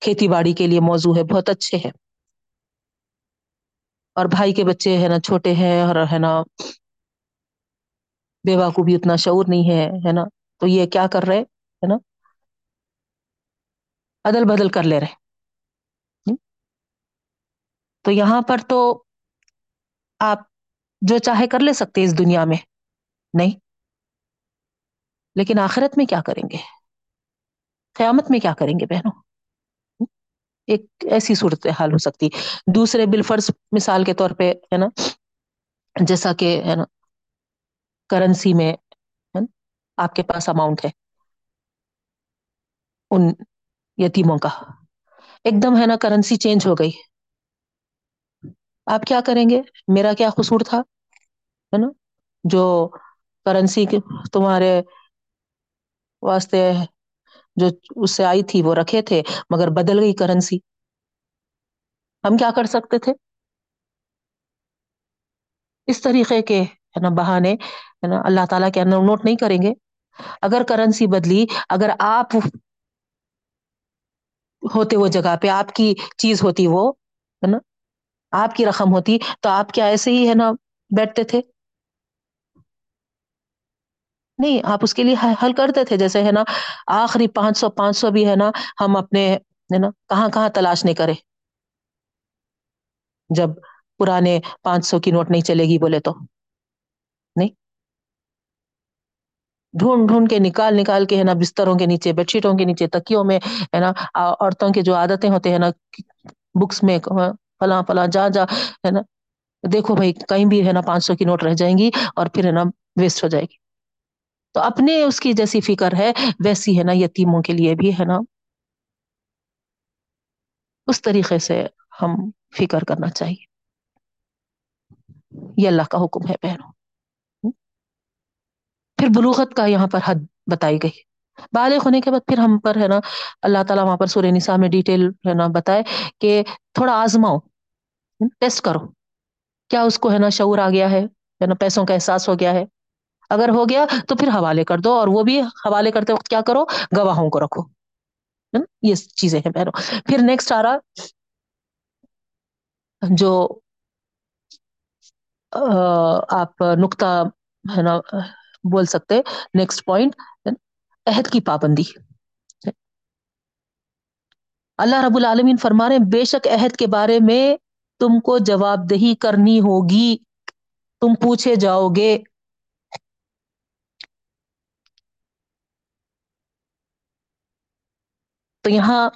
کھیتی باڑی کے لیے موزوں ہے، بہت اچھے ہے اور بھائی کے بچے ہے نا چھوٹے ہیں اور ہے نا بیوہ کو بھی اتنا شعور نہیں ہے ہے نا۔ تو یہ کیا کر رہے، ہے نا؟ ادل بدل کر لے رہے۔ تو یہاں پر تو آپ جو چاہے کر لے سکتے اس دنیا میں۔ نہیں۔ لیکن آخرت میں کیا کریں گے؟ قیامت میں کیا کریں گے بہنوں؟ ایک ایسی صورت حال ہو سکتی۔ دوسرے بالفرض مثال کے طور پہ، ہے نا، جیسا کہ، ہے نا کرنسی میں آپ کے پاس اماؤنٹ ہے۔ ان یتیموں کا۔ ایک دم، ہے نا کرنسی چینج ہو گئی۔ آپ کیا کریں گے؟ میرا کیا قصور تھا؟ ہے نا، جو کرنسی تمہارے واسطے جو اس سے آئی تھی وہ رکھے تھے، مگر بدل گئی کرنسی ہم کیا کر سکتے تھے؟ اس طریقے کے ہے نا بہانے، ہے نا اللہ تعالی کے اندر نوٹ نہیں کریں گے۔ اگر کرنسی بدلی، اگر آپ ہوتے وہ جگہ پہ، آپ کی چیز ہوتی وہ، ہے نا، آپ کی رقم ہوتی، تو آپ کیا ایسے ہی ہے نا بیٹھتے تھے؟ نہیں، آپ اس کے لیے حل کرتے تھے، جیسے ہے نا، آخری پانچ سو پانچ سو بھی ہے نا، ہم اپنے، ہے نا، کہاں کہاں تلاش نہیں کرے۔ جب پرانے پانچ سو کی نوٹ نہیں چلے گی، بولے تو۔ نہیں۔ ڈھونڈ ڈھونڈ کے نکال نکال کے ہے نا، بستروں کے نیچے بیڈ شیٹوں کے نیچے، تکیوں میں، ہے نا عورتوں کے جو عادتیں ہوتے ہیں نا بکس میں فلاں فلاں، جا جا، ہے نا، دیکھو بھائی، کہیں بھی ہے نا، پانچ سو کی نوٹ رہ جائیں گی اور پھر ہے نا ویسٹ ہو جائے گی۔ تو اپنے اس کی جیسی فکر ہے، ویسی ہے نا، یتیموں کے لیے بھی ہے نا۔ اس طریقے سے ہم فکر کرنا چاہیے۔ یہ اللہ کا حکم ہے پہنوں پھر بلوغت کا یہاں پر حد بتائی گئی۔ بالغ ہونے کے بعد پھر ہم پر ہے نا، اللہ تعالی وہاں پر سورہ نساء میں ڈیٹیل ہے نا بتائے کہ تھوڑا آزماؤ، ٹیسٹ کرو۔ کیا اس کو ہے نا شعور آ گیا ہے نا، پیسوں کا احساس ہو گیا ہے؟ اگر ہو گیا تو پھر حوالے کر دو اور وہ بھی حوالے کرتے وقت کیا کرو؟ گواہوں کو رکھو۔ یہ چیزیں ہیں پہنوں پھر نیکسٹ آ رہا۔ جو آپ نکتا ہے نا، بول سکتے۔ نیکسٹ پوائنٹ عہد کی پابندی۔ اللہ رب العالمین فرمانے بے شک عہد کے بارے میں تم کو جواب دہی کرنی ہوگی۔ تم پوچھے جاؤ گے۔ تو یہاں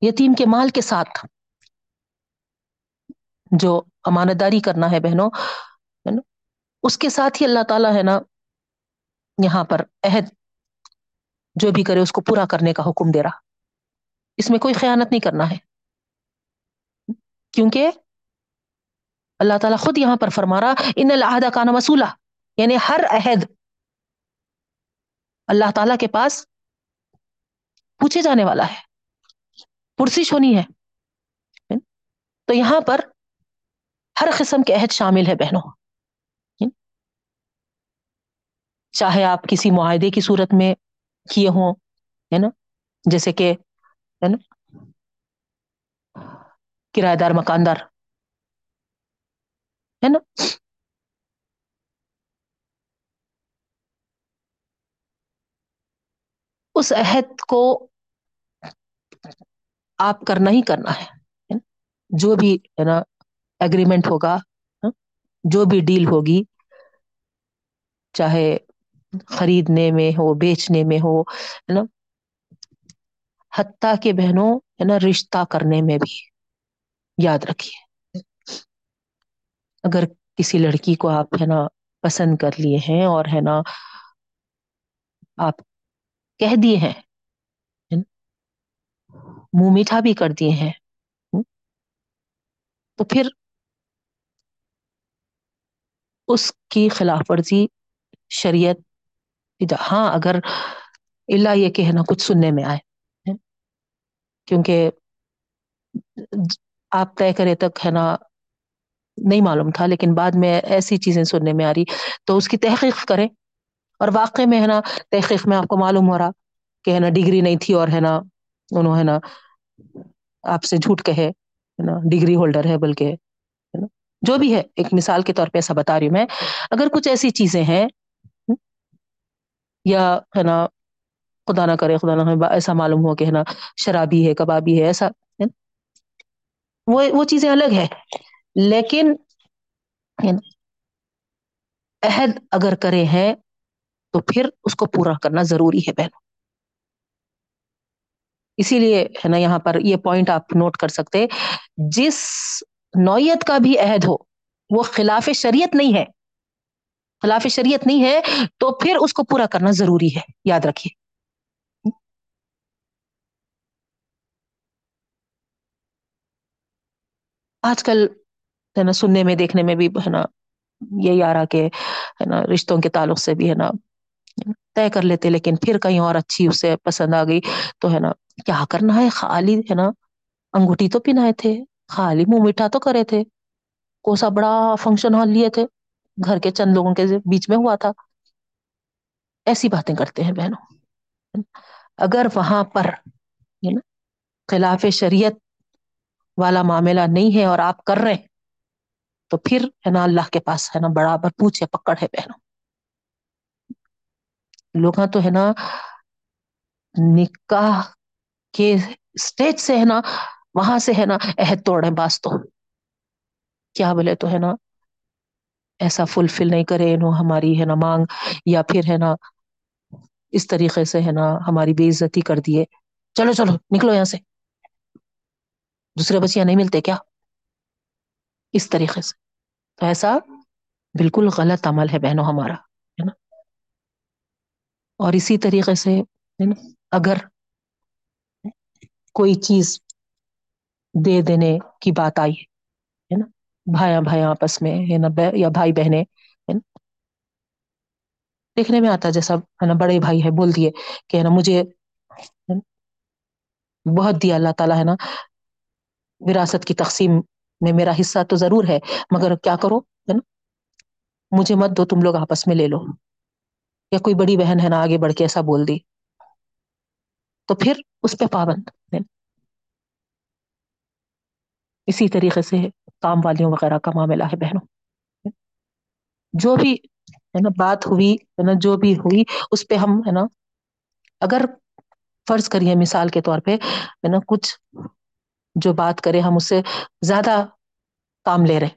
یتیم کے مال کے ساتھ جو امانت داری کرنا ہے بہنوں اس کے ساتھ ہی اللہ تعالی ہے نا، یہاں پر عہد جو بھی کرے، اس کو پورا کرنے کا حکم دے رہا۔ اس میں کوئی خیانت نہیں کرنا ہے۔ کیونکہ اللہ تعالیٰ خود یہاں پر فرما رہا، ان العہدہ کا نام وصولہ یعنی ہر عہد اللہ تعالیٰ کے پاس پوچھے جانے والا ہے۔ پرسش ہونی ہے۔ تو یہاں پر ہر قسم کے عہد شامل ہے بہنوں۔ چاہے آپ کسی معاہدے کی صورت میں کیے ہوں، ہے نا؟ جیسے کہ، ہے نا؟ کرایہ دار مکاندار، ہے نا؟ اس عہد کو آپ کرنا ہی کرنا ہے جو بھی، ہے نا اگریمنٹ ہوگا ہاں؟ جو بھی ڈیل ہوگی، چاہے خریدنے میں ہو، بیچنے میں ہو، ہے نا؟ حتیٰ کہ بہنوں، ہے نا، رشتہ کرنے میں بھی یاد رکھیے۔ اگر کسی لڑکی کو آپ، ہے نا، پسند کر لیے ہیں اور، ہے نا، آپ کہہ دیے ہیں۔ منہ میٹھا بھی کر دیے ہیں۔ تو پھر اس کی خلاف ورزی شریعت ہاں اگر اللہ یہ کہنا کچھ سننے میں آئے۔ کیونکہ آپ طے کرے تک ہے نا، نہیں معلوم تھا، لیکن بعد میں ایسی چیزیں سننے میں آ رہی۔ تو اس کی تحقیق کریں۔ اور واقع میں ہے نا تحقیق میں آپ کو معلوم ہو رہا کہ ہے نا ڈگری نہیں تھی اور ہے نا انہوں ہے نا آپ سے جھوٹ کہے نا ڈگری ہولڈر ہے بلکہ جو بھی ہے ایک مثال کے طور پہ ایسا بتا رہی ہوں میں اگر کچھ ایسی چیزیں ہیں یا ہے نا خدا نہ کرے خدا نہ ایسا معلوم ہو کہ ہے نا شرابی ہے کبابی ہے ایسا وہ وہ چیزیں الگ ہے لیکن عہد اگر کرے ہیں تو پھر اس کو پورا کرنا ضروری ہے بہن اسی لیے ہے نا یہاں پر یہ پوائنٹ آپ نوٹ کر سکتے جس نوعیت کا بھی عہد ہو، وہ خلاف شریعت نہیں ہے۔ خلاف شریعت نہیں ہے، تو پھر اس کو پورا کرنا ضروری ہے۔ یاد رکھیے۔ آج کل ہے نا سننے میں، دیکھنے میں بھی ہے نا یہی آ رہا کہ ہے نا رشتوں کے تعلق سے بھی ہے نا طے کر لیتے لیکن پھر کہیں اور اچھی اسے پسند آ گئی تو ہے نا، کیا کرنا ہے؟ خالی ہے نا، انگوٹھی تو پہنائے تھے، خالی منہ میٹھا تو کرے تھے، کوسا بڑا فنکشن ہال لیے تھے، گھر کے چند لوگوں کے بیچ میں ہوا تھا۔ ایسی باتیں کرتے ہیں بہنوں۔ اگر وہاں پر نا، خلاف شریعت والا معاملہ نہیں ہے اور آپ کر رہے تو پھر ہے نا اللہ کے پاس ہے نا برابر پوچھے پکڑ ہے پہنو لوگ تو ہے نا نکاح کے اسٹیج سے ہے نا وہاں سے ہے نا عہد توڑے باز تو۔ کیا بولے تو ہے نا ایسا فلفل نہیں کرے نو ہماری ہے نا مانگ یا پھر ہے نا اس طریقے سے ہے نا ہماری بے عزتی کر دیے۔ چلو چلو، نکلو یہاں سے۔ دوسرے بچیاں نہیں ملتے کیا؟ اس طریقے سے۔ تو ایسا بالکل غلط عمل ہے بہنوں ہمارا۔ اور اسی طریقے سے اگر کوئی چیز دے دینے کی بات آئی ہے نا؟ بھائیاں بھائی آپس میں، ہے نا؟ یا بھائی بہنیں دیکھنے میں آتا جیسا، ہے نا؟ بڑے بھائی ہے بول دیے کہ، ہے نا، مجھے بہت دیا اللہ تعالی، ہے نا؟ وراثت کی تقسیم میں میرا حصہ تو ضرور ہے، مگر کیا کرو، ہے نا؟ مجھے مت دو، تم لوگ آپس میں لے لو۔ یا کوئی بڑی بہن ہے نا آگے بڑھ کے ایسا بول دی، تو پھر اس پہ پابند اسی طریقے سے کام والیوں وغیرہ کا معاملہ ہے بہنوں۔ جو بھی ہے نا بات ہوئی، ہے نا جو بھی ہوئی، اس پہ ہم، ہے نا، اگر فرض کریے مثال کے طور پہ، ہے نا، کچھ جو بات کرے، ہم اس سے زیادہ کام لے رہے۔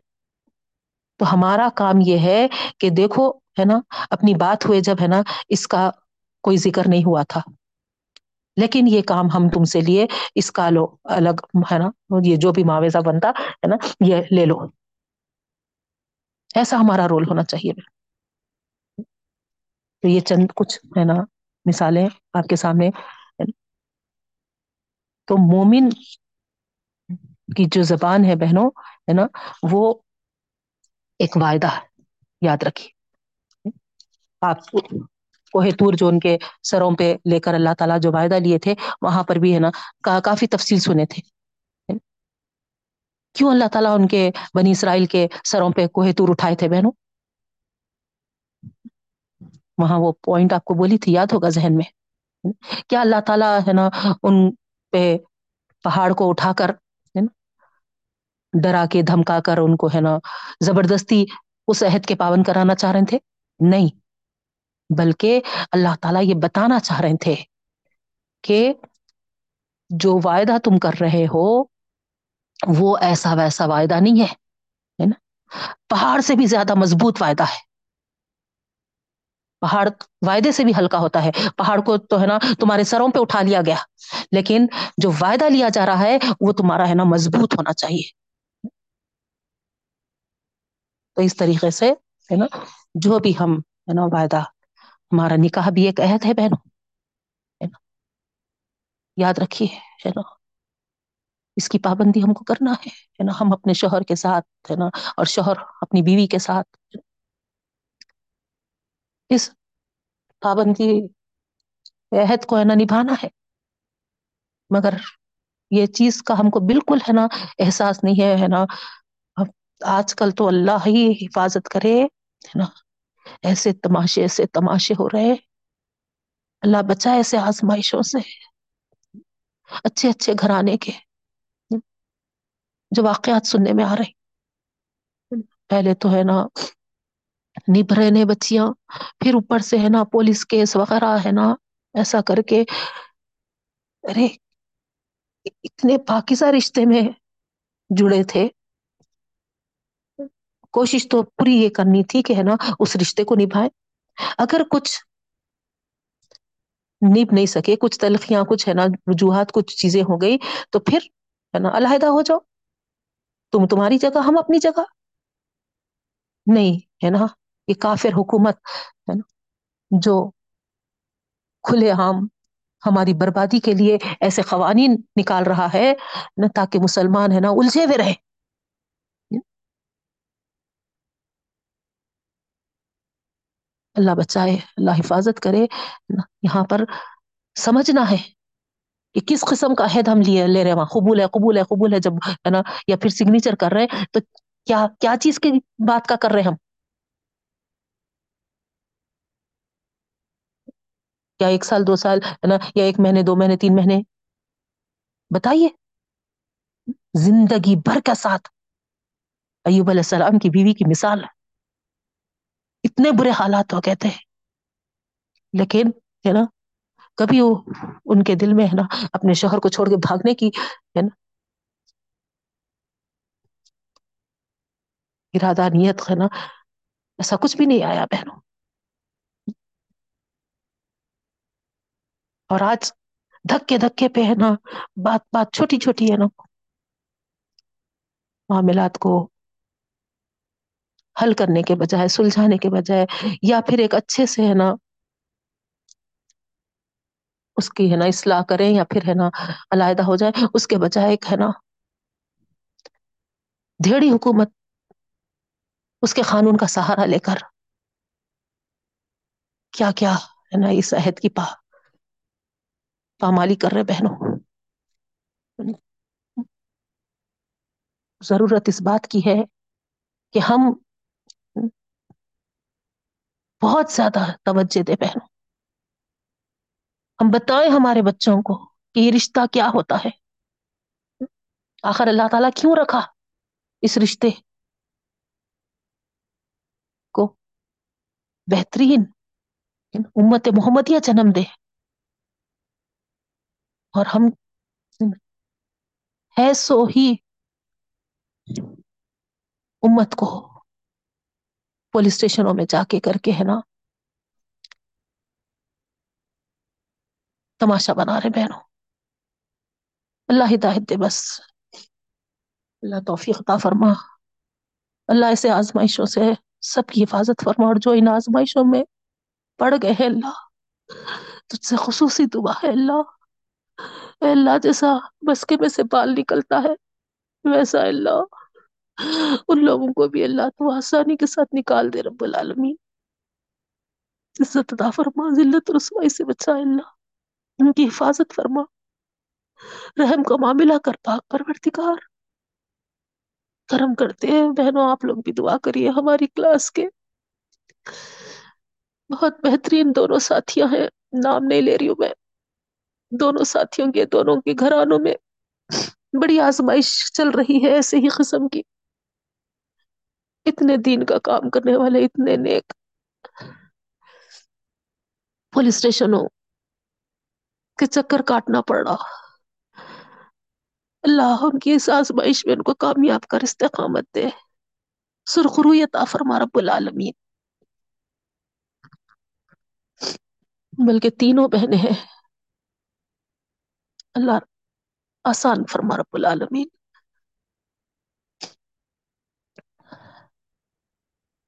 تو ہمارا کام یہ ہے کہ دیکھو ہے نا؟ اپنی بات ہوئے جب، ہے نا، اس کا کوئی ذکر نہیں ہوا تھا۔ لیکن یہ کام ہم تم سے لیے، اس کا لو، الگ، ہے نا، یہ جو بھی معاوضہ بنتا، ہے نا، یہ لے لو۔ ایسا ہمارا رول ہونا چاہیے۔ تو یہ چند کچھ، ہے نا، مثالیں آپ کے سامنے۔ تو مومن کی جو زبان ہے بہنوں، ہے نا، وہ ایک وعدہ یاد رکھیے۔ آپ کوہ تور جو ان کے سروں پہ لے کر اللہ تعالیٰ جو وعدہ لیے تھے، وہاں پر بھی ہے نا کافی تفصیل سنے تھے۔ کیوں اللہ تعالیٰ ان کے بنی اسرائیل کے سروں پہ کوہ تور اٹھائے تھے بہنوں؟ وہاں وہ پوائنٹ آپ کو بولی تھی، یاد ہوگا ذہن میں۔ کیا اللہ تعالیٰ ہے نا، ان پہ پہاڑ کو اٹھا کر ڈرا کے دھمکا کر ان کو ہے نا زبردستی اس عہد کے پابند کرانا چاہ رہے تھے؟ نہیں۔ بلکہ اللہ تعالیٰ یہ بتانا چاہ رہے تھے کہ جو وعدہ تم کر رہے ہو، وہ ایسا ویسا وعدہ نہیں ہے نا؟ پہاڑ سے بھی زیادہ مضبوط وعدہ ہے۔ پہاڑ وعدے سے بھی ہلکا ہوتا ہے۔ پہاڑ کو تو ہے نا تمہارے سروں پہ اٹھا لیا گیا، لیکن جو وعدہ لیا جا رہا ہے، وہ تمہارا ہے نا مضبوط ہونا چاہیے۔ تو اس طریقے سے، ہے نا، جو بھی ہم، ہے نا، وعدہ ہمارا نکاح بھی ایک عہد ہے بہنوں۔ یاد رکھیے ہے نا اس کی پابندی ہم کو کرنا ہے نا ہم اپنے شوہر کے ساتھ ہے نا اور شوہر اپنی بیوی کے ساتھ۔ اس پابندی عہد کو ہے نا نبھانا ہے۔ مگر یہ چیز کا ہم کو بالکل ہے نا احساس نہیں ہے ہے نا۔ آج کل تو اللہ ہی حفاظت کرے، ہے نا۔ ایسے تماشے ایسے تماشے ہو رہے اللہ بچائے ایسے آزمائشوں سے اچھے اچھے گھرانے کے جو واقعات سننے میں آ رہے پہلے تو ہے نا نب رہے نے بچیاں، پھر اوپر سے ہے نا پولیس کیس وغیرہ ہے نا، ایسا کر کے۔ ارے، اتنے پاکیزہ رشتے میں جڑے تھے۔ کوشش تو پوری یہ کرنی تھی کہ ہے نا، اس رشتے کو نبھائے۔ اگر کچھ نب نہیں سکے، کچھ تلخیاں، کچھ ہے نا وجوہات کچھ چیزیں ہو گئی، تو پھر ہے نا علیحدہ ہو جاؤ۔ تم تمہاری جگہ، ہم اپنی جگہ۔ نہیں ہے نا، یہ کافر حکومت ہے نا، جو کھلے عام ہماری بربادی کے لیے ایسے قوانین نکال رہا ہے، نہ تاکہ مسلمان ہے نا الجھے ہوئے رہے۔ اللہ بچائے، اللہ حفاظت کرے۔ یہاں پر سمجھنا ہے کہ کس قسم کا عہد ہم لیے، لے رہے وہاں قبول ہے قبول ہے قبول ہے۔ جب ہے نا، یا پھر سگنیچر کر رہے ہیں، تو کیا کیا چیز کی بات کا کر رہے ہم؟ کیا ایک سال، دو سال، ہے نا، یا ایک مہینے، دو مہینے، تین مہینے؟ بتائیے۔ زندگی بھر کا ساتھ۔ ایوب علیہ السلام کی بیوی کی مثال۔ ہے اتنے برے حالات ہو کہتے ہیں۔ لیکن ہے نا، کبھی وہ ان کے دل میں ہے نا، اپنے شوہر کو چھوڑ کے بھاگنے کی ہے نا ارادہ، نیت ہے نا، ایسا کچھ بھی نہیں آیا بہنوں۔ اور آج دھکے دھکے پہ ہے نا، بات بات چھوٹی چھوٹی ہے نا، معاملات کو حل کرنے کے بجائے، سلجھانے کے بجائے، یا پھر ایک اچھے سے ہے نا، اس کی ہے نا اصلاح کریں، یا پھر ہے نا علیحدہ ہو جائے اس کے بجائے ایک ہے نا دھیڑی حکومت اس کے قانون کا سہارا لے کر کیا کیا ہے نا اس عہد کی پا، پامالی کر رہے بہنوں۔ ضرورت اس بات کی ہے کہ ہم بہت زیادہ توجہ دے بہنوں۔ ہم بتائیں ہمارے بچوں کو کہ یہ رشتہ کیا ہوتا ہے۔ آخر اللہ تعالی کیوں رکھا اس رشتے کو؟ بہترین امت محمدیہ جنم دے۔ اور ہم ہے سو ہی امت کو۔ پولیس اسٹیشنوں میں جا کے کر کے ہے نا تماشا بنا رہے بہنوں۔ اللہ ہدایت دے بس۔ اللہ توفیق عطا فرما۔ اللہ ایسے آزمائشوں سے سب کی حفاظت فرما اور جو ان آزمائشوں میں پڑ گئے ہیں اللہ، تجھ سے خصوصی دعا ہے اللہ۔ اے اللہ جیسا بسکے میں سے بال نکلتا ہے، ویسا اللہ۔ ان لوگوں کو بھی اللہ تو آسانی کے ساتھ نکال دے رب العالمین۔ عزت عطا فرما، ذلت رسوائی سے بچا اللہ۔ ان کی حفاظت فرما۔ رحم کا معاملہ کر، پاک پرورتگار کرم کرتے ہیں۔ بہنوں، آپ لوگ بھی دعا کریے ہماری کلاس کے۔ بہت بہترین دونوں ساتھیاں ہیں۔ نام نہیں لے رہی ہوں میں۔ دونوں ساتھیوں کے، دونوں کے گھرانوں میں بڑی آزمائش چل رہی ہے ایسے ہی قسم کی۔ اتنے دین کا کام کرنے والے، اتنے نیک۔ پولیس اسٹیشنوں کے چکر کاٹنا پڑ رہا۔ اللہ ان کی اس آزمائش میں ان کو کامیاب کر استقامت دے۔ سرخروی عطا فرما رب العالمین۔ بلکہ تینوں بہنیں ہیں۔ اللہ آسان فرما رب العالمین۔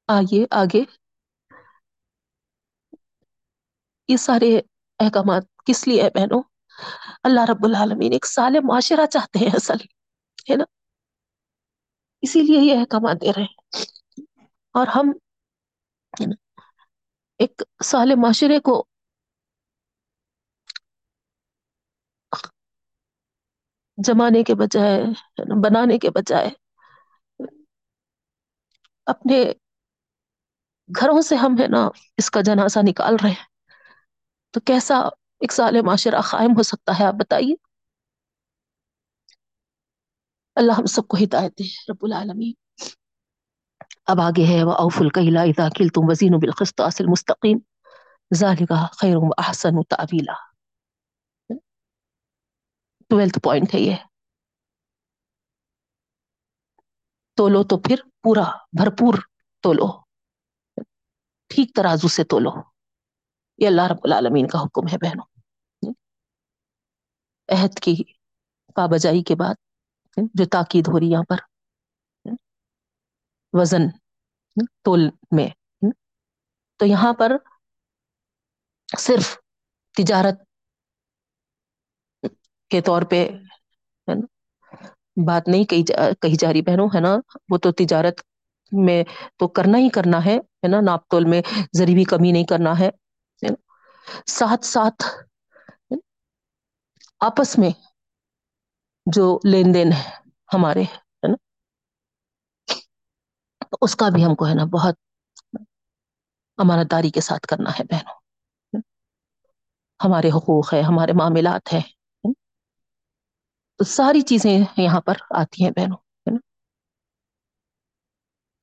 آگے آگے۔ یہ سارے احکامات کس لیے ہے بہنوں؟ اللہ رب العالمین ایک سال معاشرہ چاہتے ہیں اصل، ہے نا؟ اسی لیے یہ احکامات دے رہے ہیں۔ اور ہم ایک سال معاشرے کو جمانے کے بجائے بنانے کے بجائے اپنے گھروں سے ہم ہے نا اس کا جنازہ نکال رہے ہیں۔ تو کیسا ایک سال معاشرہ قائم ہو سکتا ہے آپ بتائیے؟ اللہ ہم سب کو ہدایت دے رب العالمین۔ اب آگے ہے وہ اوف القلا داخل تم وزین بالخست اصل مستقیم ذالکا خیر احسن تعویلا ٹویلتھ پوائنٹ ہے یہ۔ تولو تو پھر پورا، بھرپور تولو۔ ٹھیک ترازو سے تولو یہ اللہ رب العالمین کا حکم ہے بہنوں۔ عہد کی پابجائی کے بعد جو تاکید ہو رہی یہاں پر۔ وزن تول میں۔ تو یہاں پر صرف تجارت کے طور پہ بات نہیں کہی جا رہی بہنوں، ہے نا؟ وہ تو تجارت میں تو کرنا ہی کرنا ہے ہے نا؟ ناپ تول میں ذری بھی کمی نہیں کرنا ہے ساتھ ساتھ آپس میں جو لین دین ہے ہمارے، ہے نا؟ اس کا بھی ہم کو، ہے نا، بہت امانت داری کے ساتھ کرنا ہے بہنوں ہمارے حقوق ہے ہمارے معاملات ہیں تو ساری چیزیں یہاں پر آتی ہیں بہنوں۔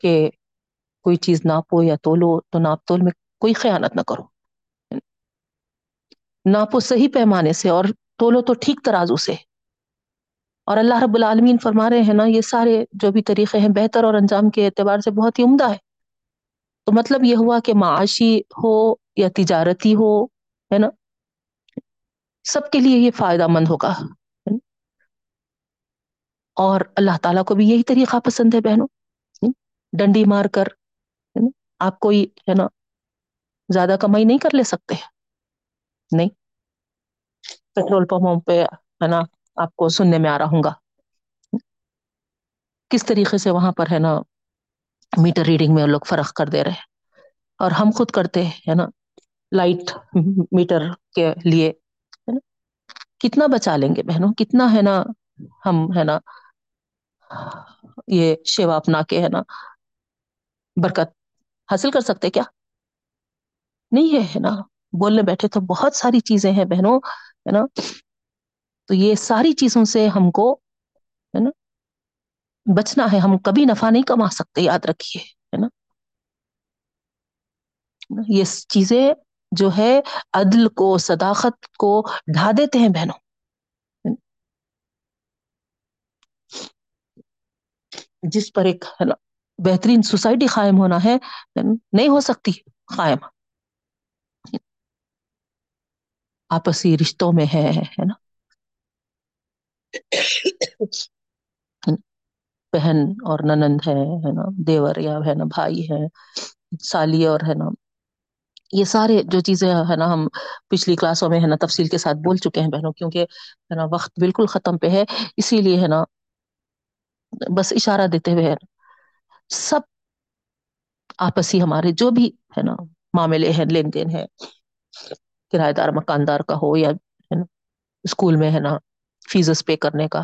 کہ کوئی چیز ناپو یا تولو، تو ناپ تول میں کوئی خیانت نہ کرو۔ ناپو صحیح پیمانے سے اور تولو تو ٹھیک ترازو سے۔ اور اللہ رب العالمین فرما رہے ہیں نا، یہ سارے جو بھی طریقے ہیں بہتر اور انجام کے اعتبار سے بہت ہی عمدہ ہے۔ تو مطلب یہ ہوا کہ معاشی ہو یا تجارتی ہو، ہے نا، سب کے لیے یہ فائدہ مند ہوگا۔ اور اللہ تعالیٰ کو بھی یہی طریقہ پسند ہے بہنوں۔ ڈنڈی مار کر آپ کوئی، ہے نا، زیادہ کمائی نہیں کر لے سکتے۔ نہیں۔ پیٹرول پمپوں پہ، ہے نا، آپ کو سننے میں آ رہا ہوں گا۔ کس طریقے سے وہاں پر، ہے نا میٹر ریڈنگ میں لوگ فرق کر دے رہے۔ اور ہم خود کرتے، ہے نا لائٹ میٹر کے لیے کتنا بچا لیں گے بہنوں؟ کتنا، ہے نا، ہم، ہے نا، یہ شیوا اپنا کے، ہے نا برکت حاصل کر سکتے کیا؟ نہیں ہے ہے نا؟ بولنے بیٹھے تو بہت ساری چیزیں ہیں بہنوں، ہے نا؟ تو یہ ساری چیزوں سے ہم کو، ہے نا؟ بچنا ہے، ہم کبھی نفع نہیں کما سکتے، یاد رکھیے، ہے نا؟ یہ چیزیں جو ہے عدل کو، صداقت کو ڈھا دیتے ہیں بہنوں۔ جس پر ایک، ہے نا؟ بہترین سوسائٹی قائم ہونا ہے، نہیں ہو سکتی، قائم۔ آپسی رشتوں میں ہے ہے نا؟ بہن اور ننند ہے ہے نا؟ دیور یا، ہے نا؟ بھائی ہے، سالی اور، ہے نا؟ یہ سارے جو چیزیں، ہے نا، ہم پچھلی کلاسوں میں، ہے نا، تفصیل کے ساتھ بول چکے ہیں بہنوں، کیونکہ، ہے نا، وقت بالکل ختم پہ ہے۔ اسی لیے، ہے نا، بس اشارہ دیتے ہوئے، ہے نا سب آپسی ہمارے جو بھی ہے نا، معاملے ہیں، لین دین ہے کرایہ دار، مکاندار کا ہو یا ہے نا، اسکول میں ہے نا فیسس پے کرنے کا،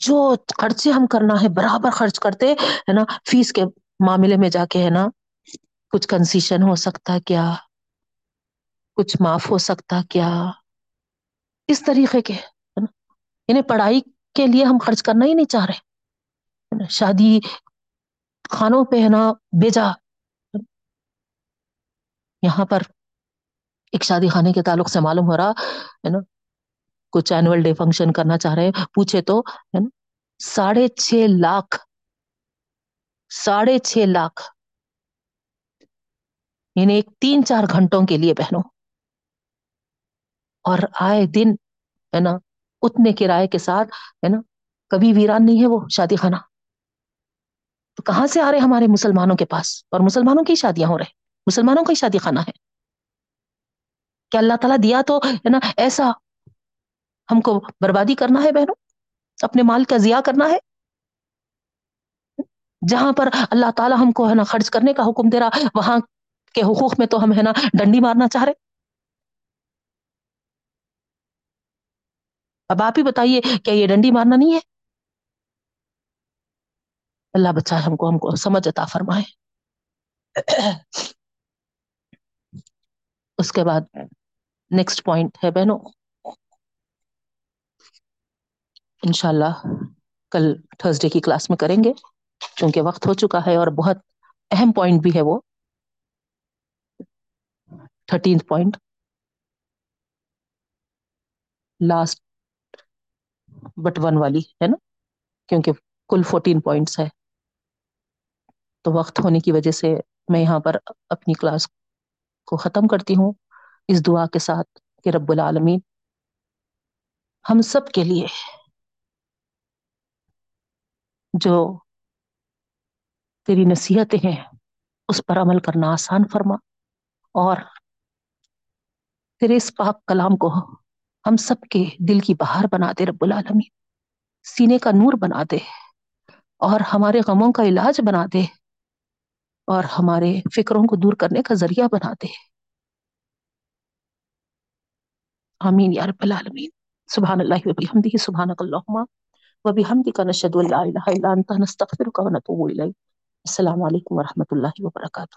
جو خرچے ہم کرنا ہے، برابر خرچ کرتے ہے نا فیس کے معاملے میں جا کے ہے نا، کچھ کنسیشن ہو سکتا کیا، کچھ معاف ہو سکتا کیا، اس طریقے کے ہے نا انہیں پڑھائی کے لیے ہم خرچ کرنا ہی نہیں چاہ رہے شادی کھانوں پہ ہے نا، بیجا۔ یہاں پر ایک شادی خانے کے تعلق سے معلوم ہو رہا، ہے نا، کچھ اینوئل ڈے فنکشن کرنا چاہ رہے پوچھے تو، ہے نا، ساڑھے چھ لاکھ، ساڑھے چھ لاکھ۔ انہیں ایک تین چار گھنٹوں کے لیے پہنو اور آئے دن، ہے نا، اتنے کرائے کے ساتھ، ہے نا، کبھی ویران نہیں ہے وہ شادی خانہ۔ تو کہاں سے آ رہے ہمارے مسلمانوں کے پاس؟ اور مسلمانوں کی شادیاں ہو رہے مسلمانوں کا ہی شادی خانہ ہے۔ کیا اللہ تعالیٰ دیا تو ہے نا ایسا ہم کو بربادی کرنا ہے بہنوں؟ اپنے مال کا ضیاع کرنا ہے؟ جہاں پر اللہ تعالیٰ ہم کو ہے نا خرچ کرنے کا حکم دے رہا، وہاں کے حقوق میں تو ہم ہے نا ڈنڈی مارنا چاہ رہے۔ اب آپ ہی بتائیے کیا یہ ڈنڈی مارنا نہیں ہے؟ اللہ بچا ہم کو ہم کو سمجھ عطا فرمائے۔ اس کے بعد نیکسٹ پوائنٹ ہے بہنوں۔ انشاء اللہ کل تھرسڈے کی کلاس میں کریں گے کیونکہ وقت ہو چکا ہے اور بہت اہم پوائنٹ بھی ہے وہ۔ Thirteenth point last but one والی ہے نا، کیونکہ کل فورٹین پوائنٹس ہے۔ تو وقت ہونے کی وجہ سے میں یہاں پر اپنی کلاس کو ختم کرتی ہوں۔ اس دعا کے ساتھ کہ رب العالمین ہم سب کے لیے جو تیری نصیحتیں ہیں، اس پر عمل کرنا آسان فرما اور تیرے اس پاک کلام کو ہم سب کے دل کی بہار بنا دے رب العالمین۔ سینے کا نور بنا دے اور ہمارے غموں کا علاج بنا دے۔ اور ہمارے فکروں کو دور کرنے کا ذریعہ بناتے ہیں۔ آمین یا رب العالمین۔ سبحان اللہ و بحمدہ، سبحانک اللہم و بحمدک نشہد ان لا الہ الا انت، نستغفرک و نتوب الیک۔ السلام علیکم ورحمۃ اللہ وبرکاتہ